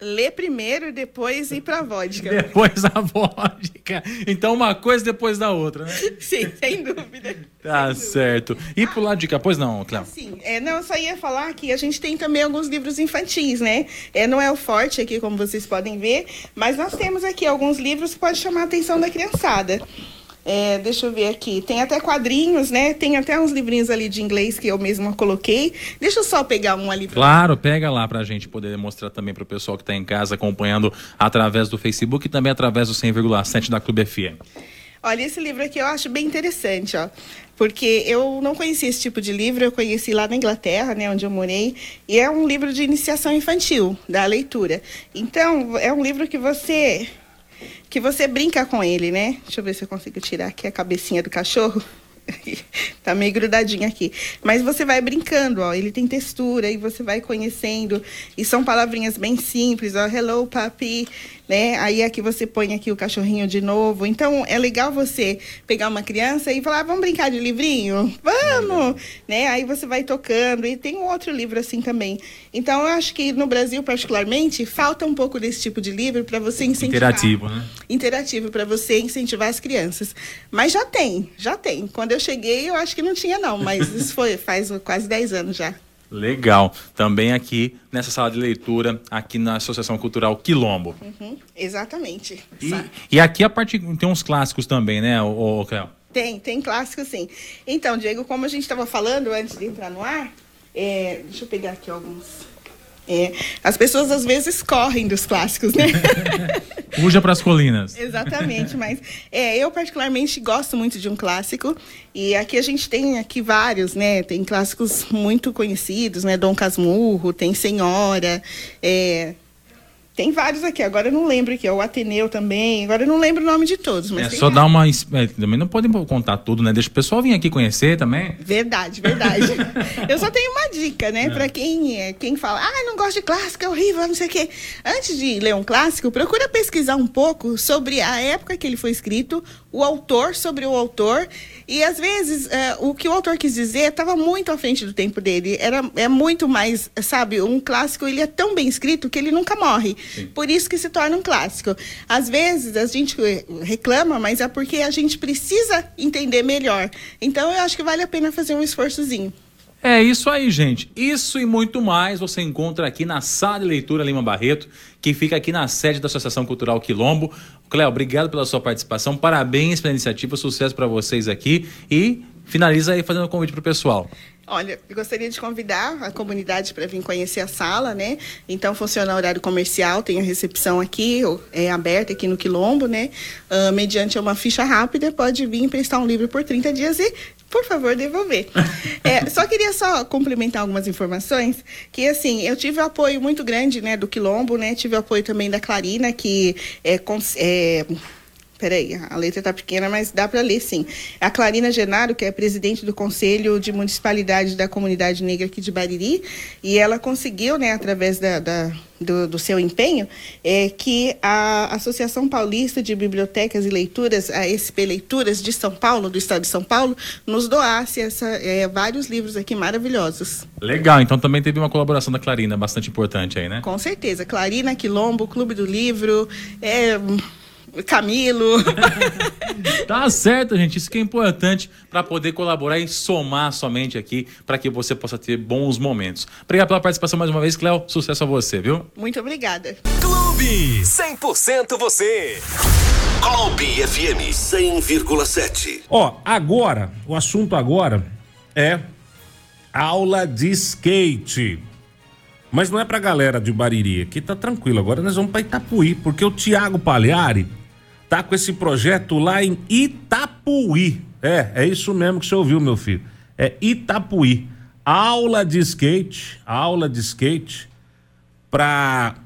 ler primeiro e depois ir pra vodka. Depois a vodka. Então uma coisa depois da outra, né? Sim, sem dúvida. Tá certo. E pro lado de cá, pois não, Cléo? Sim, é, não, eu só ia falar que a gente tem também alguns livros infantis, né? É, não é o forte aqui, como vocês podem ver, mas nós temos aqui alguns livros que podem chamar a atenção da criançada. É, deixa eu ver aqui. Tem até quadrinhos, né? Tem até uns livrinhos ali de inglês que eu mesma coloquei. Deixa eu só pegar um ali pra Claro, pega lá pra gente poder mostrar também pro pessoal que tá em casa acompanhando através do Facebook e também através do 100,7 da Clube FM. Olha, esse livro aqui eu acho bem interessante, ó. Porque eu não conhecia esse tipo de livro, eu conheci lá na Inglaterra, né, onde eu morei, e é um livro de iniciação infantil, da leitura. Então, é um livro que você que você brinca com ele, né? Deixa eu ver se eu consigo tirar aqui a cabecinha do cachorro. tá meio grudadinho aqui. Mas você vai brincando, ó. Ele tem textura e você vai conhecendo. E são palavrinhas bem simples, ó. Hello, papi, né? Aí aqui você põe aqui o cachorrinho de novo. Então é legal você pegar uma criança e falar, ah, vamos brincar de livrinho? Vamos! Né? Aí você vai tocando. E tem um outro livro assim também. Então eu acho que no Brasil, particularmente, falta um pouco desse tipo de livro para você incentivar. Interativo, né? Interativo para você incentivar as crianças. Mas já tem, já tem. Quando eu cheguei, eu acho que não tinha não, mas isso foi faz quase 10 anos já. Legal. Também aqui nessa sala de leitura, aqui na Associação Cultural Quilombo. Uhum, exatamente. E, e aqui a parte tem uns clássicos também, né, o, Cléo? Tem, tem clássico sim. Então, Diego, como a gente estava falando antes de entrar no ar, é, deixa eu pegar aqui alguns. É, as pessoas às vezes correm dos clássicos, né? Fuja para as colinas. Exatamente, mas é, eu particularmente gosto muito de um clássico e aqui a gente tem aqui vários, né? Tem clássicos muito conhecidos, né? Dom Casmurro, tem Senhora, é, tem vários aqui. Agora eu não lembro aqui, ó, o Ateneu também. Agora eu não lembro o nome de todos, mas É só dar vários. uma. é, Também não podem contar tudo, né? Deixa o pessoal vir aqui conhecer também. Verdade, verdade. eu só tenho uma dica, né? Pra quem, é, quem fala, ah, não gosto de clássico, é horrível, não sei o quê. Antes de ler um clássico, procura pesquisar um pouco sobre a época que ele foi escrito, o autor sobre o autor. E às vezes é, o que o autor quis dizer estava muito à frente do tempo dele. Era, é muito mais, sabe, um clássico ele é tão bem escrito que ele nunca morre. Por isso que se torna um clássico. Às vezes a gente reclama, mas é porque a gente precisa entender melhor. Então eu acho que vale a pena fazer um esforçozinho. É isso aí, gente. Isso e muito mais você encontra aqui na Sala de Leitura Lima Barreto, que fica aqui na sede da Associação Cultural Quilombo. Cléo, obrigado pela sua participação. Parabéns pela iniciativa, sucesso para vocês aqui. E finaliza aí fazendo um convite para o pessoal. Olha, eu gostaria de convidar a comunidade para vir conhecer a sala, né? Então funciona horário comercial, tem a recepção aqui, é aberta aqui no Quilombo, né? Ah, mediante uma ficha rápida, pode vir emprestar um livro por 30 dias e, por favor, devolver. É, só queria só complementar algumas informações, que assim, eu tive o apoio muito grande, né, do Quilombo, né? Tive o apoio também da Clarina, que é, é Peraí, a letra tá pequena, mas dá para ler sim. A Clarina Genaro, que é presidente do Conselho de Municipalidade da Comunidade Negra aqui de Bariri, e ela conseguiu, né, através da, da- do, do seu empenho, é, que a Associação Paulista de Bibliotecas e Leituras, a SP Leituras de São Paulo, do estado de São Paulo, nos doasse essa, é, vários livros aqui maravilhosos. Legal, então também teve uma colaboração da Clarina, bastante importante aí, né? Com certeza. Clarina, Quilombo, Clube do Livro, é, Camilo. Tá certo, gente. Isso que é importante para poder colaborar e somar somente aqui para que você possa ter bons momentos. Obrigado pela participação mais uma vez, Cléo. Sucesso a você, viu? Muito obrigada. Clube 100% você. Clube FM 100,7. Ó, agora, o assunto agora é aula de skate. Mas não é pra galera de Bariri, aqui tá tranquilo. Agora nós vamos pra Itapuí, porque o Tiago Palhares tá com esse projeto lá em Itapuí. É, é isso mesmo que você ouviu, meu filho. É Itapuí. Aula de skate, aula de skate para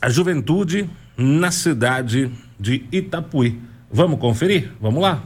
a juventude na cidade de Itapuí. Vamos conferir? Vamos lá?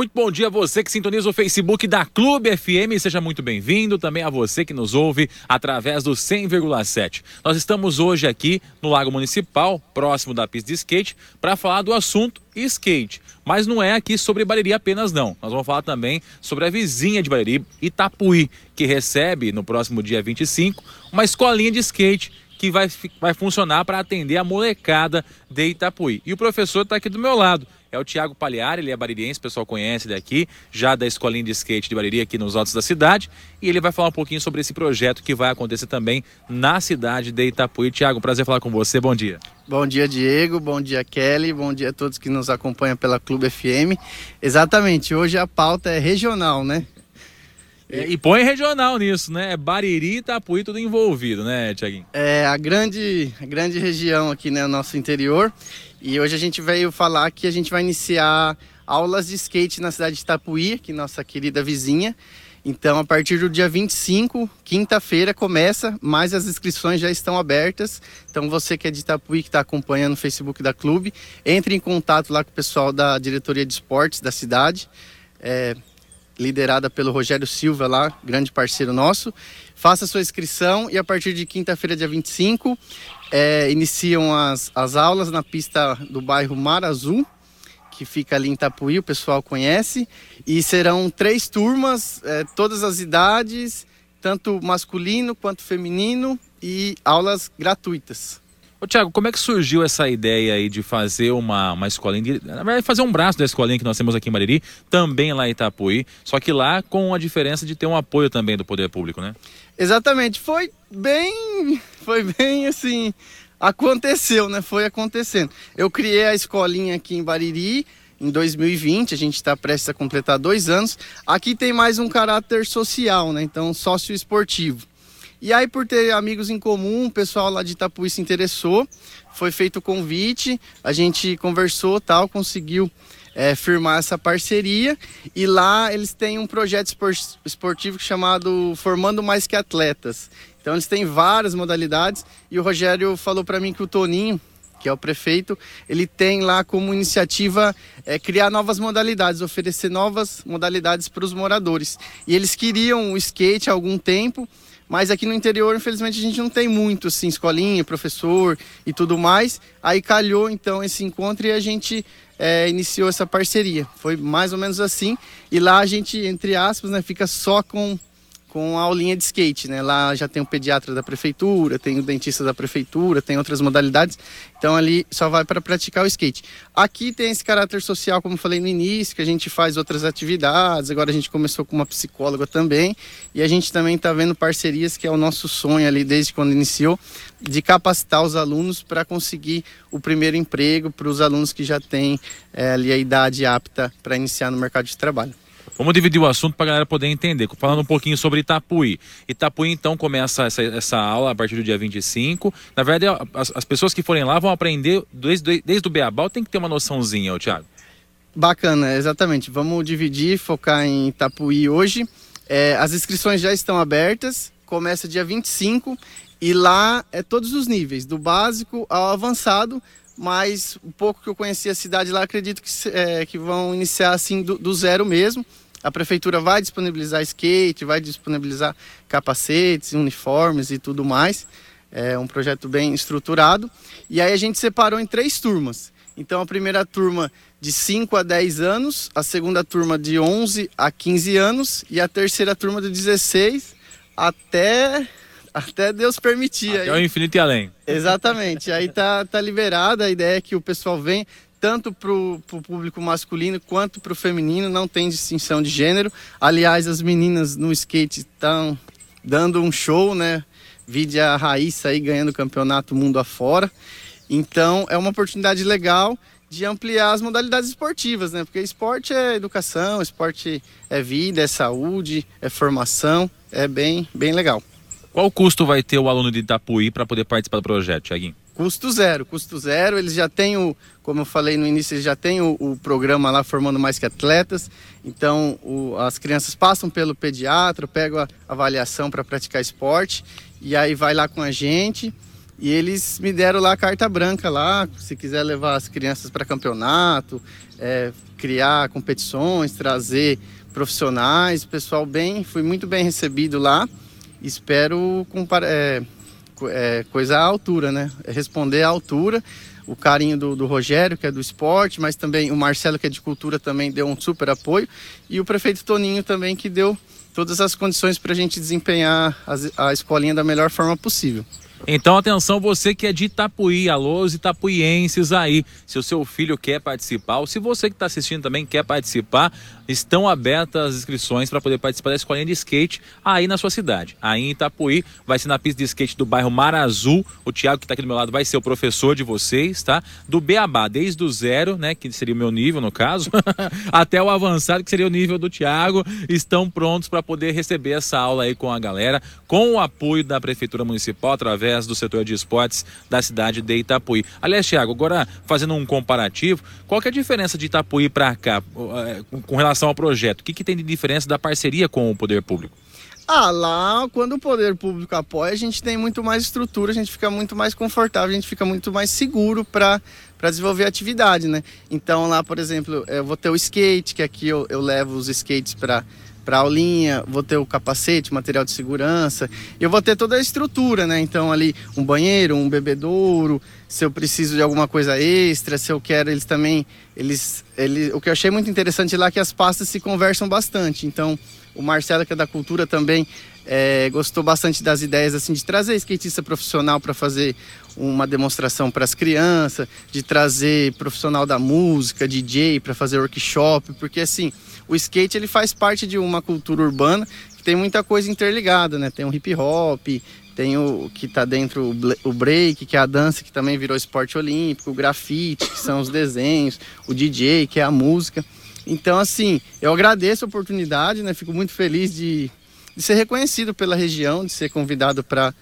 Muito bom dia a você que sintoniza o Facebook da Clube FM. Seja muito bem-vindo. Também a você que nos ouve através do 100,7. Nós estamos hoje aqui no Lago Municipal, próximo da pista de skate, para falar do assunto skate. Mas não é aqui sobre Bariri apenas, não. Nós vamos falar também sobre a vizinha de Bariri, Itapuí, que recebe no próximo dia 25 uma escolinha de skate que vai, vai funcionar para atender a molecada de Itapuí. E o professor está aqui do meu lado. É o Tiago Palhari, ele é baririense, o pessoal conhece ele aqui, já da escolinha de skate de Bariri aqui nos altos da cidade. E ele vai falar um pouquinho sobre esse projeto que vai acontecer também na cidade de Itapuí. Tiago, prazer falar com você, bom dia. Bom dia, Diego. Bom dia, Kelly. Bom dia a todos que nos acompanham pela Clube FM. Exatamente, hoje a pauta é regional, né? É, e põe regional nisso, né? É Bariri e Itapuí tudo envolvido, né, Tiaguinho? É a grande, a grande região aqui, né, no nosso interior. E hoje a gente veio falar que a gente vai iniciar aulas de skate na cidade de Itapuí, que nossa querida vizinha. Então, a partir do dia 25, quinta-feira, começa, mas as inscrições já estão abertas. Então, você que é de Itapuí, que está acompanhando o Facebook da clube, entre em contato lá com o pessoal da diretoria de esportes da cidade, é, liderada pelo Rogério Silva, lá, grande parceiro nosso. Faça sua inscrição e a partir de quinta-feira, dia 25, é, iniciam as, as aulas na pista do bairro Mar Azul que fica ali em Itapuí, o pessoal conhece. E serão três turmas, é, todas as idades, tanto masculino quanto feminino, e aulas gratuitas. Ô, Tiago, como é que surgiu essa ideia aí de fazer uma, uma escolinha, na verdade fazer um braço da escolinha que nós temos aqui em Mariri, também lá em Itapuí, só que lá com a diferença de ter um apoio também do poder público, né? Exatamente, foi bem, foi bem assim, aconteceu, né? Foi acontecendo. Eu criei a escolinha aqui em Bariri em 2020, a gente está prestes a completar dois anos. Aqui tem mais um caráter social, né? Então, sócio esportivo. E aí, por ter amigos em comum, o pessoal lá de Itapuí se interessou, foi feito o convite, a gente conversou, tal, conseguiu é, firmar essa parceria. E lá eles têm um projeto esportivo chamado Formando Mais Que Atletas. Então eles têm várias modalidades e o Rogério falou para mim que o Toninho, que é o prefeito, ele tem lá como iniciativa é, criar novas modalidades, oferecer novas modalidades para os moradores. E eles queriam o skate há algum tempo, mas aqui no interior, infelizmente, a gente não tem muito, assim, escolinha, professor e tudo mais. Aí calhou, então, esse encontro e a gente é, iniciou essa parceria. Foi mais ou menos assim. E lá a gente, entre aspas, né, fica só com com a aulinha de skate, né? Lá já tem o pediatra da prefeitura, tem o dentista da prefeitura, tem outras modalidades. Então ali só vai para praticar o skate. Aqui tem esse caráter social, como falei no início, que a gente faz outras atividades. Agora a gente começou com uma psicóloga também e a gente também está vendo parcerias que é o nosso sonho ali desde quando iniciou de capacitar os alunos para conseguir o primeiro emprego para os alunos que já têm é, ali a idade apta para iniciar no mercado de trabalho. Vamos dividir o assunto para a galera poder entender. Falando um pouquinho sobre Itapuí. Itapuí, então, começa essa, essa aula a partir do dia 25. Na verdade, as, as pessoas que forem lá vão aprender desde, desde o Beabal, tem que ter uma noçãozinha, Thiago. Bacana, exatamente. Vamos dividir, focar em Itapuí hoje. É, as inscrições já estão abertas, começa dia 25 e lá é todos os níveis, do básico ao avançado, mas um pouco que eu conheci a cidade lá, acredito que, é, que vão iniciar assim do, do zero mesmo. A prefeitura vai disponibilizar skate, vai disponibilizar capacetes, uniformes e tudo mais. É um projeto bem estruturado. E aí a gente separou em três turmas. Então a primeira turma de 5 a 10 anos, a segunda turma de 11 a 15 anos e a terceira turma de 16 até até Deus permitir. Até aí. o infinito e além. Exatamente. Aí tá, tá liberada, a ideia é que o pessoal vem tanto para o público masculino quanto para o feminino, não tem distinção de gênero. Aliás, as meninas no skate estão dando um show, né? Vide a Raíssa aí ganhando o campeonato mundo afora. Então, é uma oportunidade legal de ampliar as modalidades esportivas, né? Porque esporte é educação, esporte é vida, é saúde, é formação, é bem, bem legal. Qual custo vai ter o aluno de Itapuí para poder participar do projeto, Tiaguinho? Custo zero, custo zero. Eles já têm o, como eu falei no início, eles já têm o, o programa lá formando mais que atletas. Então o, as crianças passam pelo pediatra, pegam a avaliação para praticar esporte e aí vai lá com a gente. E eles me deram lá a carta branca lá, se quiser levar as crianças para campeonato, é, criar competições, trazer profissionais, pessoal bem, fui muito bem recebido lá. Espero é, é, coisa à altura, né? É responder à altura. O carinho do, do, Rogério, que é do esporte, mas também o Marcelo, que é de cultura, também deu um super apoio. E o prefeito Toninho também, que deu todas as condições para a gente desempenhar a, a escolinha da melhor forma possível. Então, atenção, você que é de Itapuí, alô, os itapuienses aí. Se o seu filho quer participar, ou se você que está assistindo também quer participar, estão abertas as inscrições para poder participar da escolinha de skate aí na sua cidade. Aí em Itapuí, vai ser na pista de skate do bairro Mar Azul. O Tiago, que está aqui do meu lado, vai ser o professor de vocês, tá? Do Beabá, desde o zero, né? Que seria o meu nível, no caso, até o avançado, que seria o nível do Tiago, estão prontos para poder receber essa aula aí com a galera, com o apoio da Prefeitura Municipal, através através do setor de esportes da cidade de Itapuí. Aliás, Thiago, agora fazendo um comparativo, qual que é a diferença de Itapuí para cá eh, com relação ao projeto? O que, que tem de diferença da parceria com o poder público? Ah, lá, quando o poder público apoia, a gente tem muito mais estrutura, a gente fica muito mais confortável, a gente fica muito mais seguro para desenvolver a atividade, né? Então, lá, por exemplo, eu vou ter o skate, que aqui eu, eu levo os skates para para aulinha, vou ter o capacete, material de segurança, eu vou ter toda a estrutura, né? Então ali um banheiro, um bebedouro, se eu preciso de alguma coisa extra, se eu quero, eles também, eles, eles, o que eu achei muito interessante lá é que as pastas se conversam bastante. Então o Marcelo que é da cultura também é, gostou bastante das ideias assim de trazer skatista profissional para fazer uma demonstração para as crianças, de trazer profissional da música, DJ para fazer workshop, porque assim o skate ele faz parte de uma cultura urbana que tem muita coisa interligada, né? Tem o hip hop, tem o que está dentro o break, que é a dança que também virou esporte olímpico, o grafite, que são os desenhos, o DJ, que é a música. Então, assim, eu agradeço a oportunidade, né? Fico muito feliz de, de ser reconhecido pela região, de ser convidado para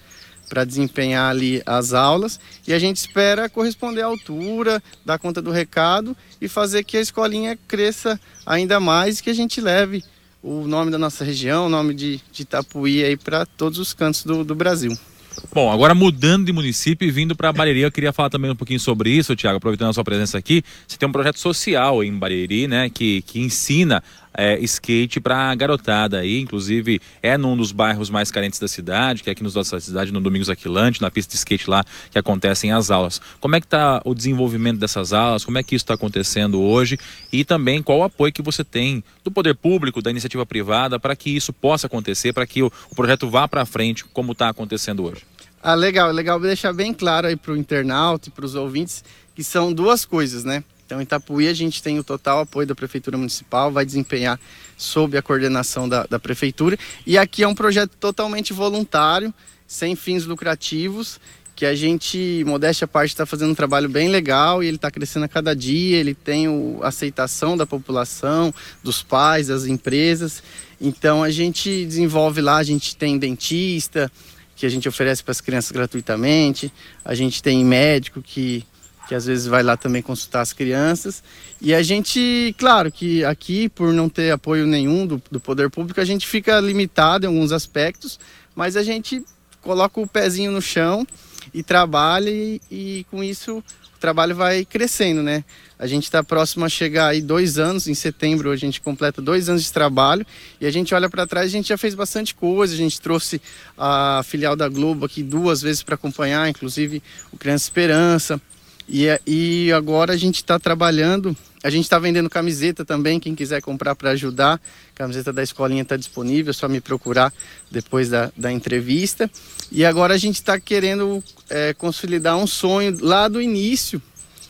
para desempenhar ali as aulas e a gente espera corresponder à altura, dar conta do recado e fazer que a escolinha cresça ainda mais e que a gente leve o nome da nossa região, o nome de, de Itapuí aí para todos os cantos do, do Brasil. Bom, agora mudando de município e vindo para Bariri, eu queria falar também um pouquinho sobre isso, Tiago, aproveitando a sua presença aqui. Você tem um projeto social em Bariri, né, que, que ensina é, skate para garotada aí, inclusive é num dos bairros mais carentes da cidade, que é aqui nos nossa cidade, no Domingos Aquilante, na pista de skate lá que acontecem as aulas. Como é que está o desenvolvimento dessas aulas? Como é que isso está acontecendo hoje? E também qual o apoio que você tem do poder público, da iniciativa privada, para que isso possa acontecer, para que o, o projeto vá para frente, como está acontecendo hoje? Ah, legal, legal deixar bem claro aí para o internauta e para os ouvintes que são duas coisas, né? Então, em Itapuí, a gente tem o total apoio da Prefeitura Municipal, vai desempenhar sob a coordenação da, da Prefeitura. E aqui é um projeto totalmente voluntário, sem fins lucrativos, que a gente, modéstia à parte, está fazendo um trabalho bem legal e ele está crescendo a cada dia, ele tem a aceitação da população, dos pais, das empresas. Então, a gente desenvolve lá, a gente tem dentista, que a gente oferece para as crianças gratuitamente, a gente tem médico que que às vezes vai lá também consultar as crianças. E a gente, claro que aqui, por não ter apoio nenhum do, do poder público, a gente fica limitado em alguns aspectos, mas a gente coloca o pezinho no chão e trabalha e, e com isso o trabalho vai crescendo, né? A gente está próximo a chegar aí dois anos, em setembro a gente completa dois anos de trabalho e a gente olha para trás, a gente já fez bastante coisa, a gente trouxe a filial da Globo aqui duas vezes para acompanhar, inclusive o Criança Esperança, e, e agora a gente está trabalhando, a gente está vendendo camiseta também, quem quiser comprar para ajudar, camiseta da escolinha está disponível, é só me procurar depois da, da entrevista. E agora a gente está querendo é, consolidar um sonho lá do início,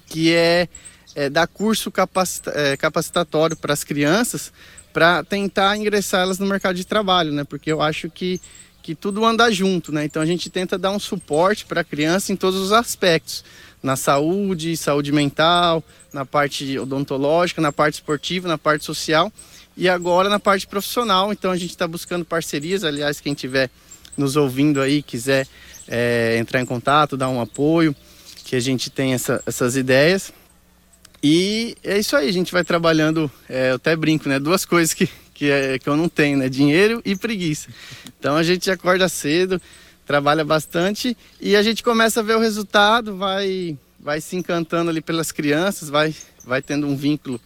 que é, é dar curso capacita, é, capacitatório para as crianças, para tentar ingressar elas no mercado de trabalho, né? Porque eu acho que que tudo anda junto, né? Então a gente tenta dar um suporte para a criança em todos os aspectos na saúde, saúde mental, na parte odontológica, na parte esportiva, na parte social e agora na parte profissional. Então a gente está buscando parcerias. Aliás, quem estiver nos ouvindo aí, quiser é, entrar em contato, dar um apoio, que a gente tem essa, essas ideias. E é isso aí, a gente vai trabalhando, é, eu até brinco, né? Duas coisas que, que, é, que eu não tenho, né? Dinheiro e preguiça. Então a gente acorda cedo, trabalha bastante e a gente começa a ver o resultado, vai, vai se encantando ali pelas crianças, vai, vai tendo um vínculo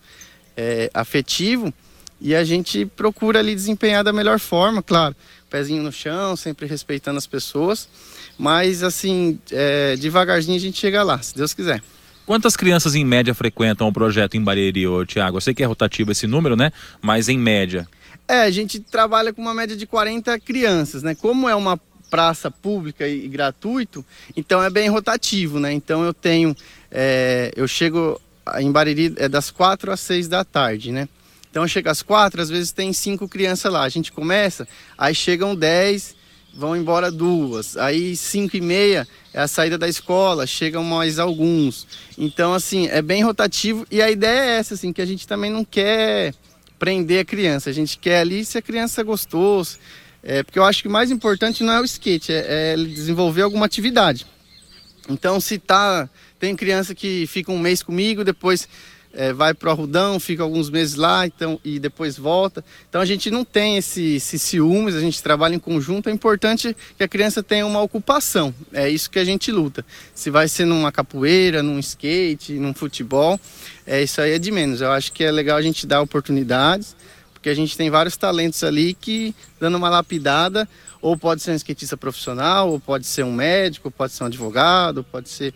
é, afetivo e a gente procura ali desempenhar da melhor forma, claro, pezinho no chão, sempre respeitando as pessoas, mas assim, é, devagarzinho a gente chega lá, se Deus quiser. Quantas crianças em média frequentam o projeto em Bariri, Tiago? Eu sei que é rotativo esse número, né? Mas em média. É, a gente trabalha com uma média de 40 crianças, né? Como é uma praça pública e, gratuito, então é bem rotativo, né? Então eu tenho, é, eu chego em Bariri é das quatro às seis da tarde, né? Então chega às quatro, às vezes tem cinco crianças lá. A gente começa, aí chegam dez, vão embora duas. Aí cinco e meia é a saída da escola, chegam mais alguns. Então assim é bem rotativo e a ideia é essa, assim, que a gente também não quer prender a criança. A gente quer ali se a criança gostou, É, porque eu acho que o mais importante não é o skate, é, é desenvolver alguma atividade. Então, se tá. Tem criança que fica um mês comigo, depois é, vai pro Arrudão, fica alguns meses lá então, e depois volta. Então a gente não tem esse, esse ciúmes, a gente trabalha em conjunto. É importante que a criança tenha uma ocupação. É isso que a gente luta. Se vai ser numa capoeira, num skate, num futebol, é isso aí é de menos. Eu acho que é legal a gente dar oportunidades, porque a gente tem vários talentos ali que dando uma lapidada, ou pode ser um skatista profissional, ou pode ser um médico, pode ser um advogado, pode ser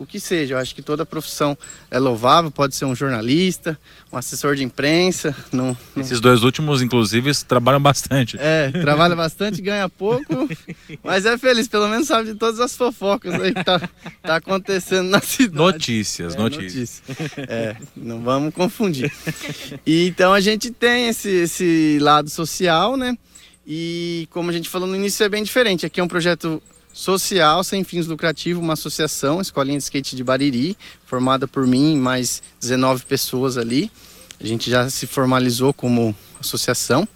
o que seja. Eu acho que toda profissão é louvável, pode ser um jornalista, um assessor de imprensa. Não, não... Esses dois últimos, inclusive, trabalham bastante. É, trabalha bastante, ganha pouco, mas é feliz, pelo menos sabe de todas as fofocas aí que tá, tá acontecendo na cidade. Notícias, É, notícias. notícia. É, não vamos confundir. E, então a gente tem esse, esse lado social, né? E como a gente falou no início, é bem diferente. Aqui é um projeto social, sem fins lucrativos, uma associação, Escolinha de Skate de Bariri, formada por mim e mais 19 pessoas ali. A gente já se formalizou como associação.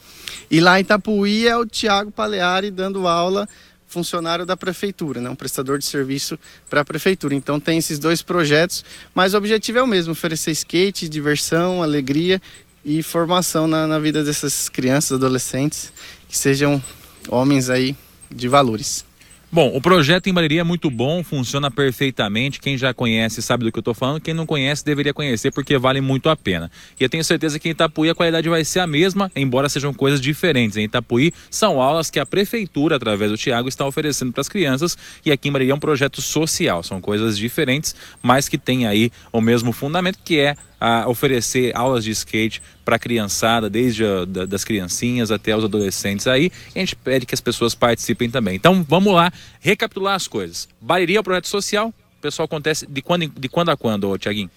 E lá em Itapuí é o Tiago Paleari dando aula, funcionário da prefeitura, né? um prestador de serviço para a prefeitura. Então tem esses dois projetos, mas o objetivo é o mesmo, oferecer skate, diversão, alegria e formação na, na vida dessas crianças, adolescentes, que sejam homens aí de valores. Bom, o projeto em Bariri é muito bom, funciona perfeitamente. Quem já conhece sabe do que eu estou falando. Quem não conhece deveria conhecer porque vale muito a pena. E eu tenho certeza que em Itapuí a qualidade vai ser a mesma, embora sejam coisas diferentes. Em Itapuí são aulas que a prefeitura, através do Tiago, está oferecendo para as crianças. E aqui em Bariri é um projeto social. São coisas diferentes, mas que tem aí o mesmo fundamento que é a oferecer aulas de skate para a criançada, desde a, da, das criancinhas até os adolescentes aí. A gente pede que as pessoas participem também. Então vamos lá, recapitular as coisas. Bariri é um projeto social. O pessoal acontece de quando, de quando a quando, ô, Tiaguinho?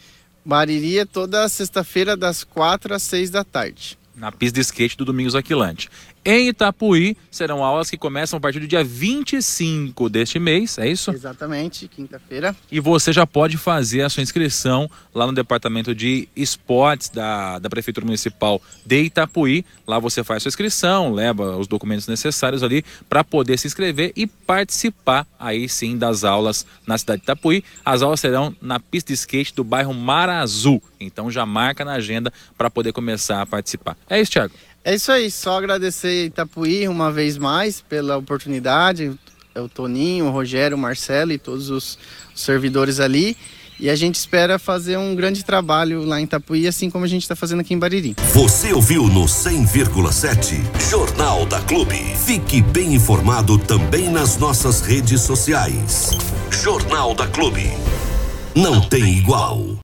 Bariri é toda sexta-feira das 4 às 6 da tarde. Na pista de skate do Domingos Aquilante. Em Itapuí, serão aulas que começam a partir do dia 25 deste mês, é isso? Exatamente, quinta-feira. E você já pode fazer a sua inscrição lá no departamento de esportes da, da Prefeitura Municipal de Itapuí. Lá você faz sua inscrição, leva os documentos necessários ali para poder se inscrever e participar aí sim das aulas na cidade de Itapuí. As aulas serão na pista de skate do bairro Mar Azul. Então já marca na agenda para poder começar a participar. É isso, Thiago. É isso aí, só agradecer Itapuí uma vez mais pela oportunidade, o Toninho, o Rogério, o Marcelo e todos os servidores ali. E a gente espera fazer um grande trabalho lá em Itapuí, assim como a gente está fazendo aqui em Bariri. Você ouviu no 100,7 Jornal da Clube. Fique bem informado também nas nossas redes sociais. Jornal da Clube. Não tem igual.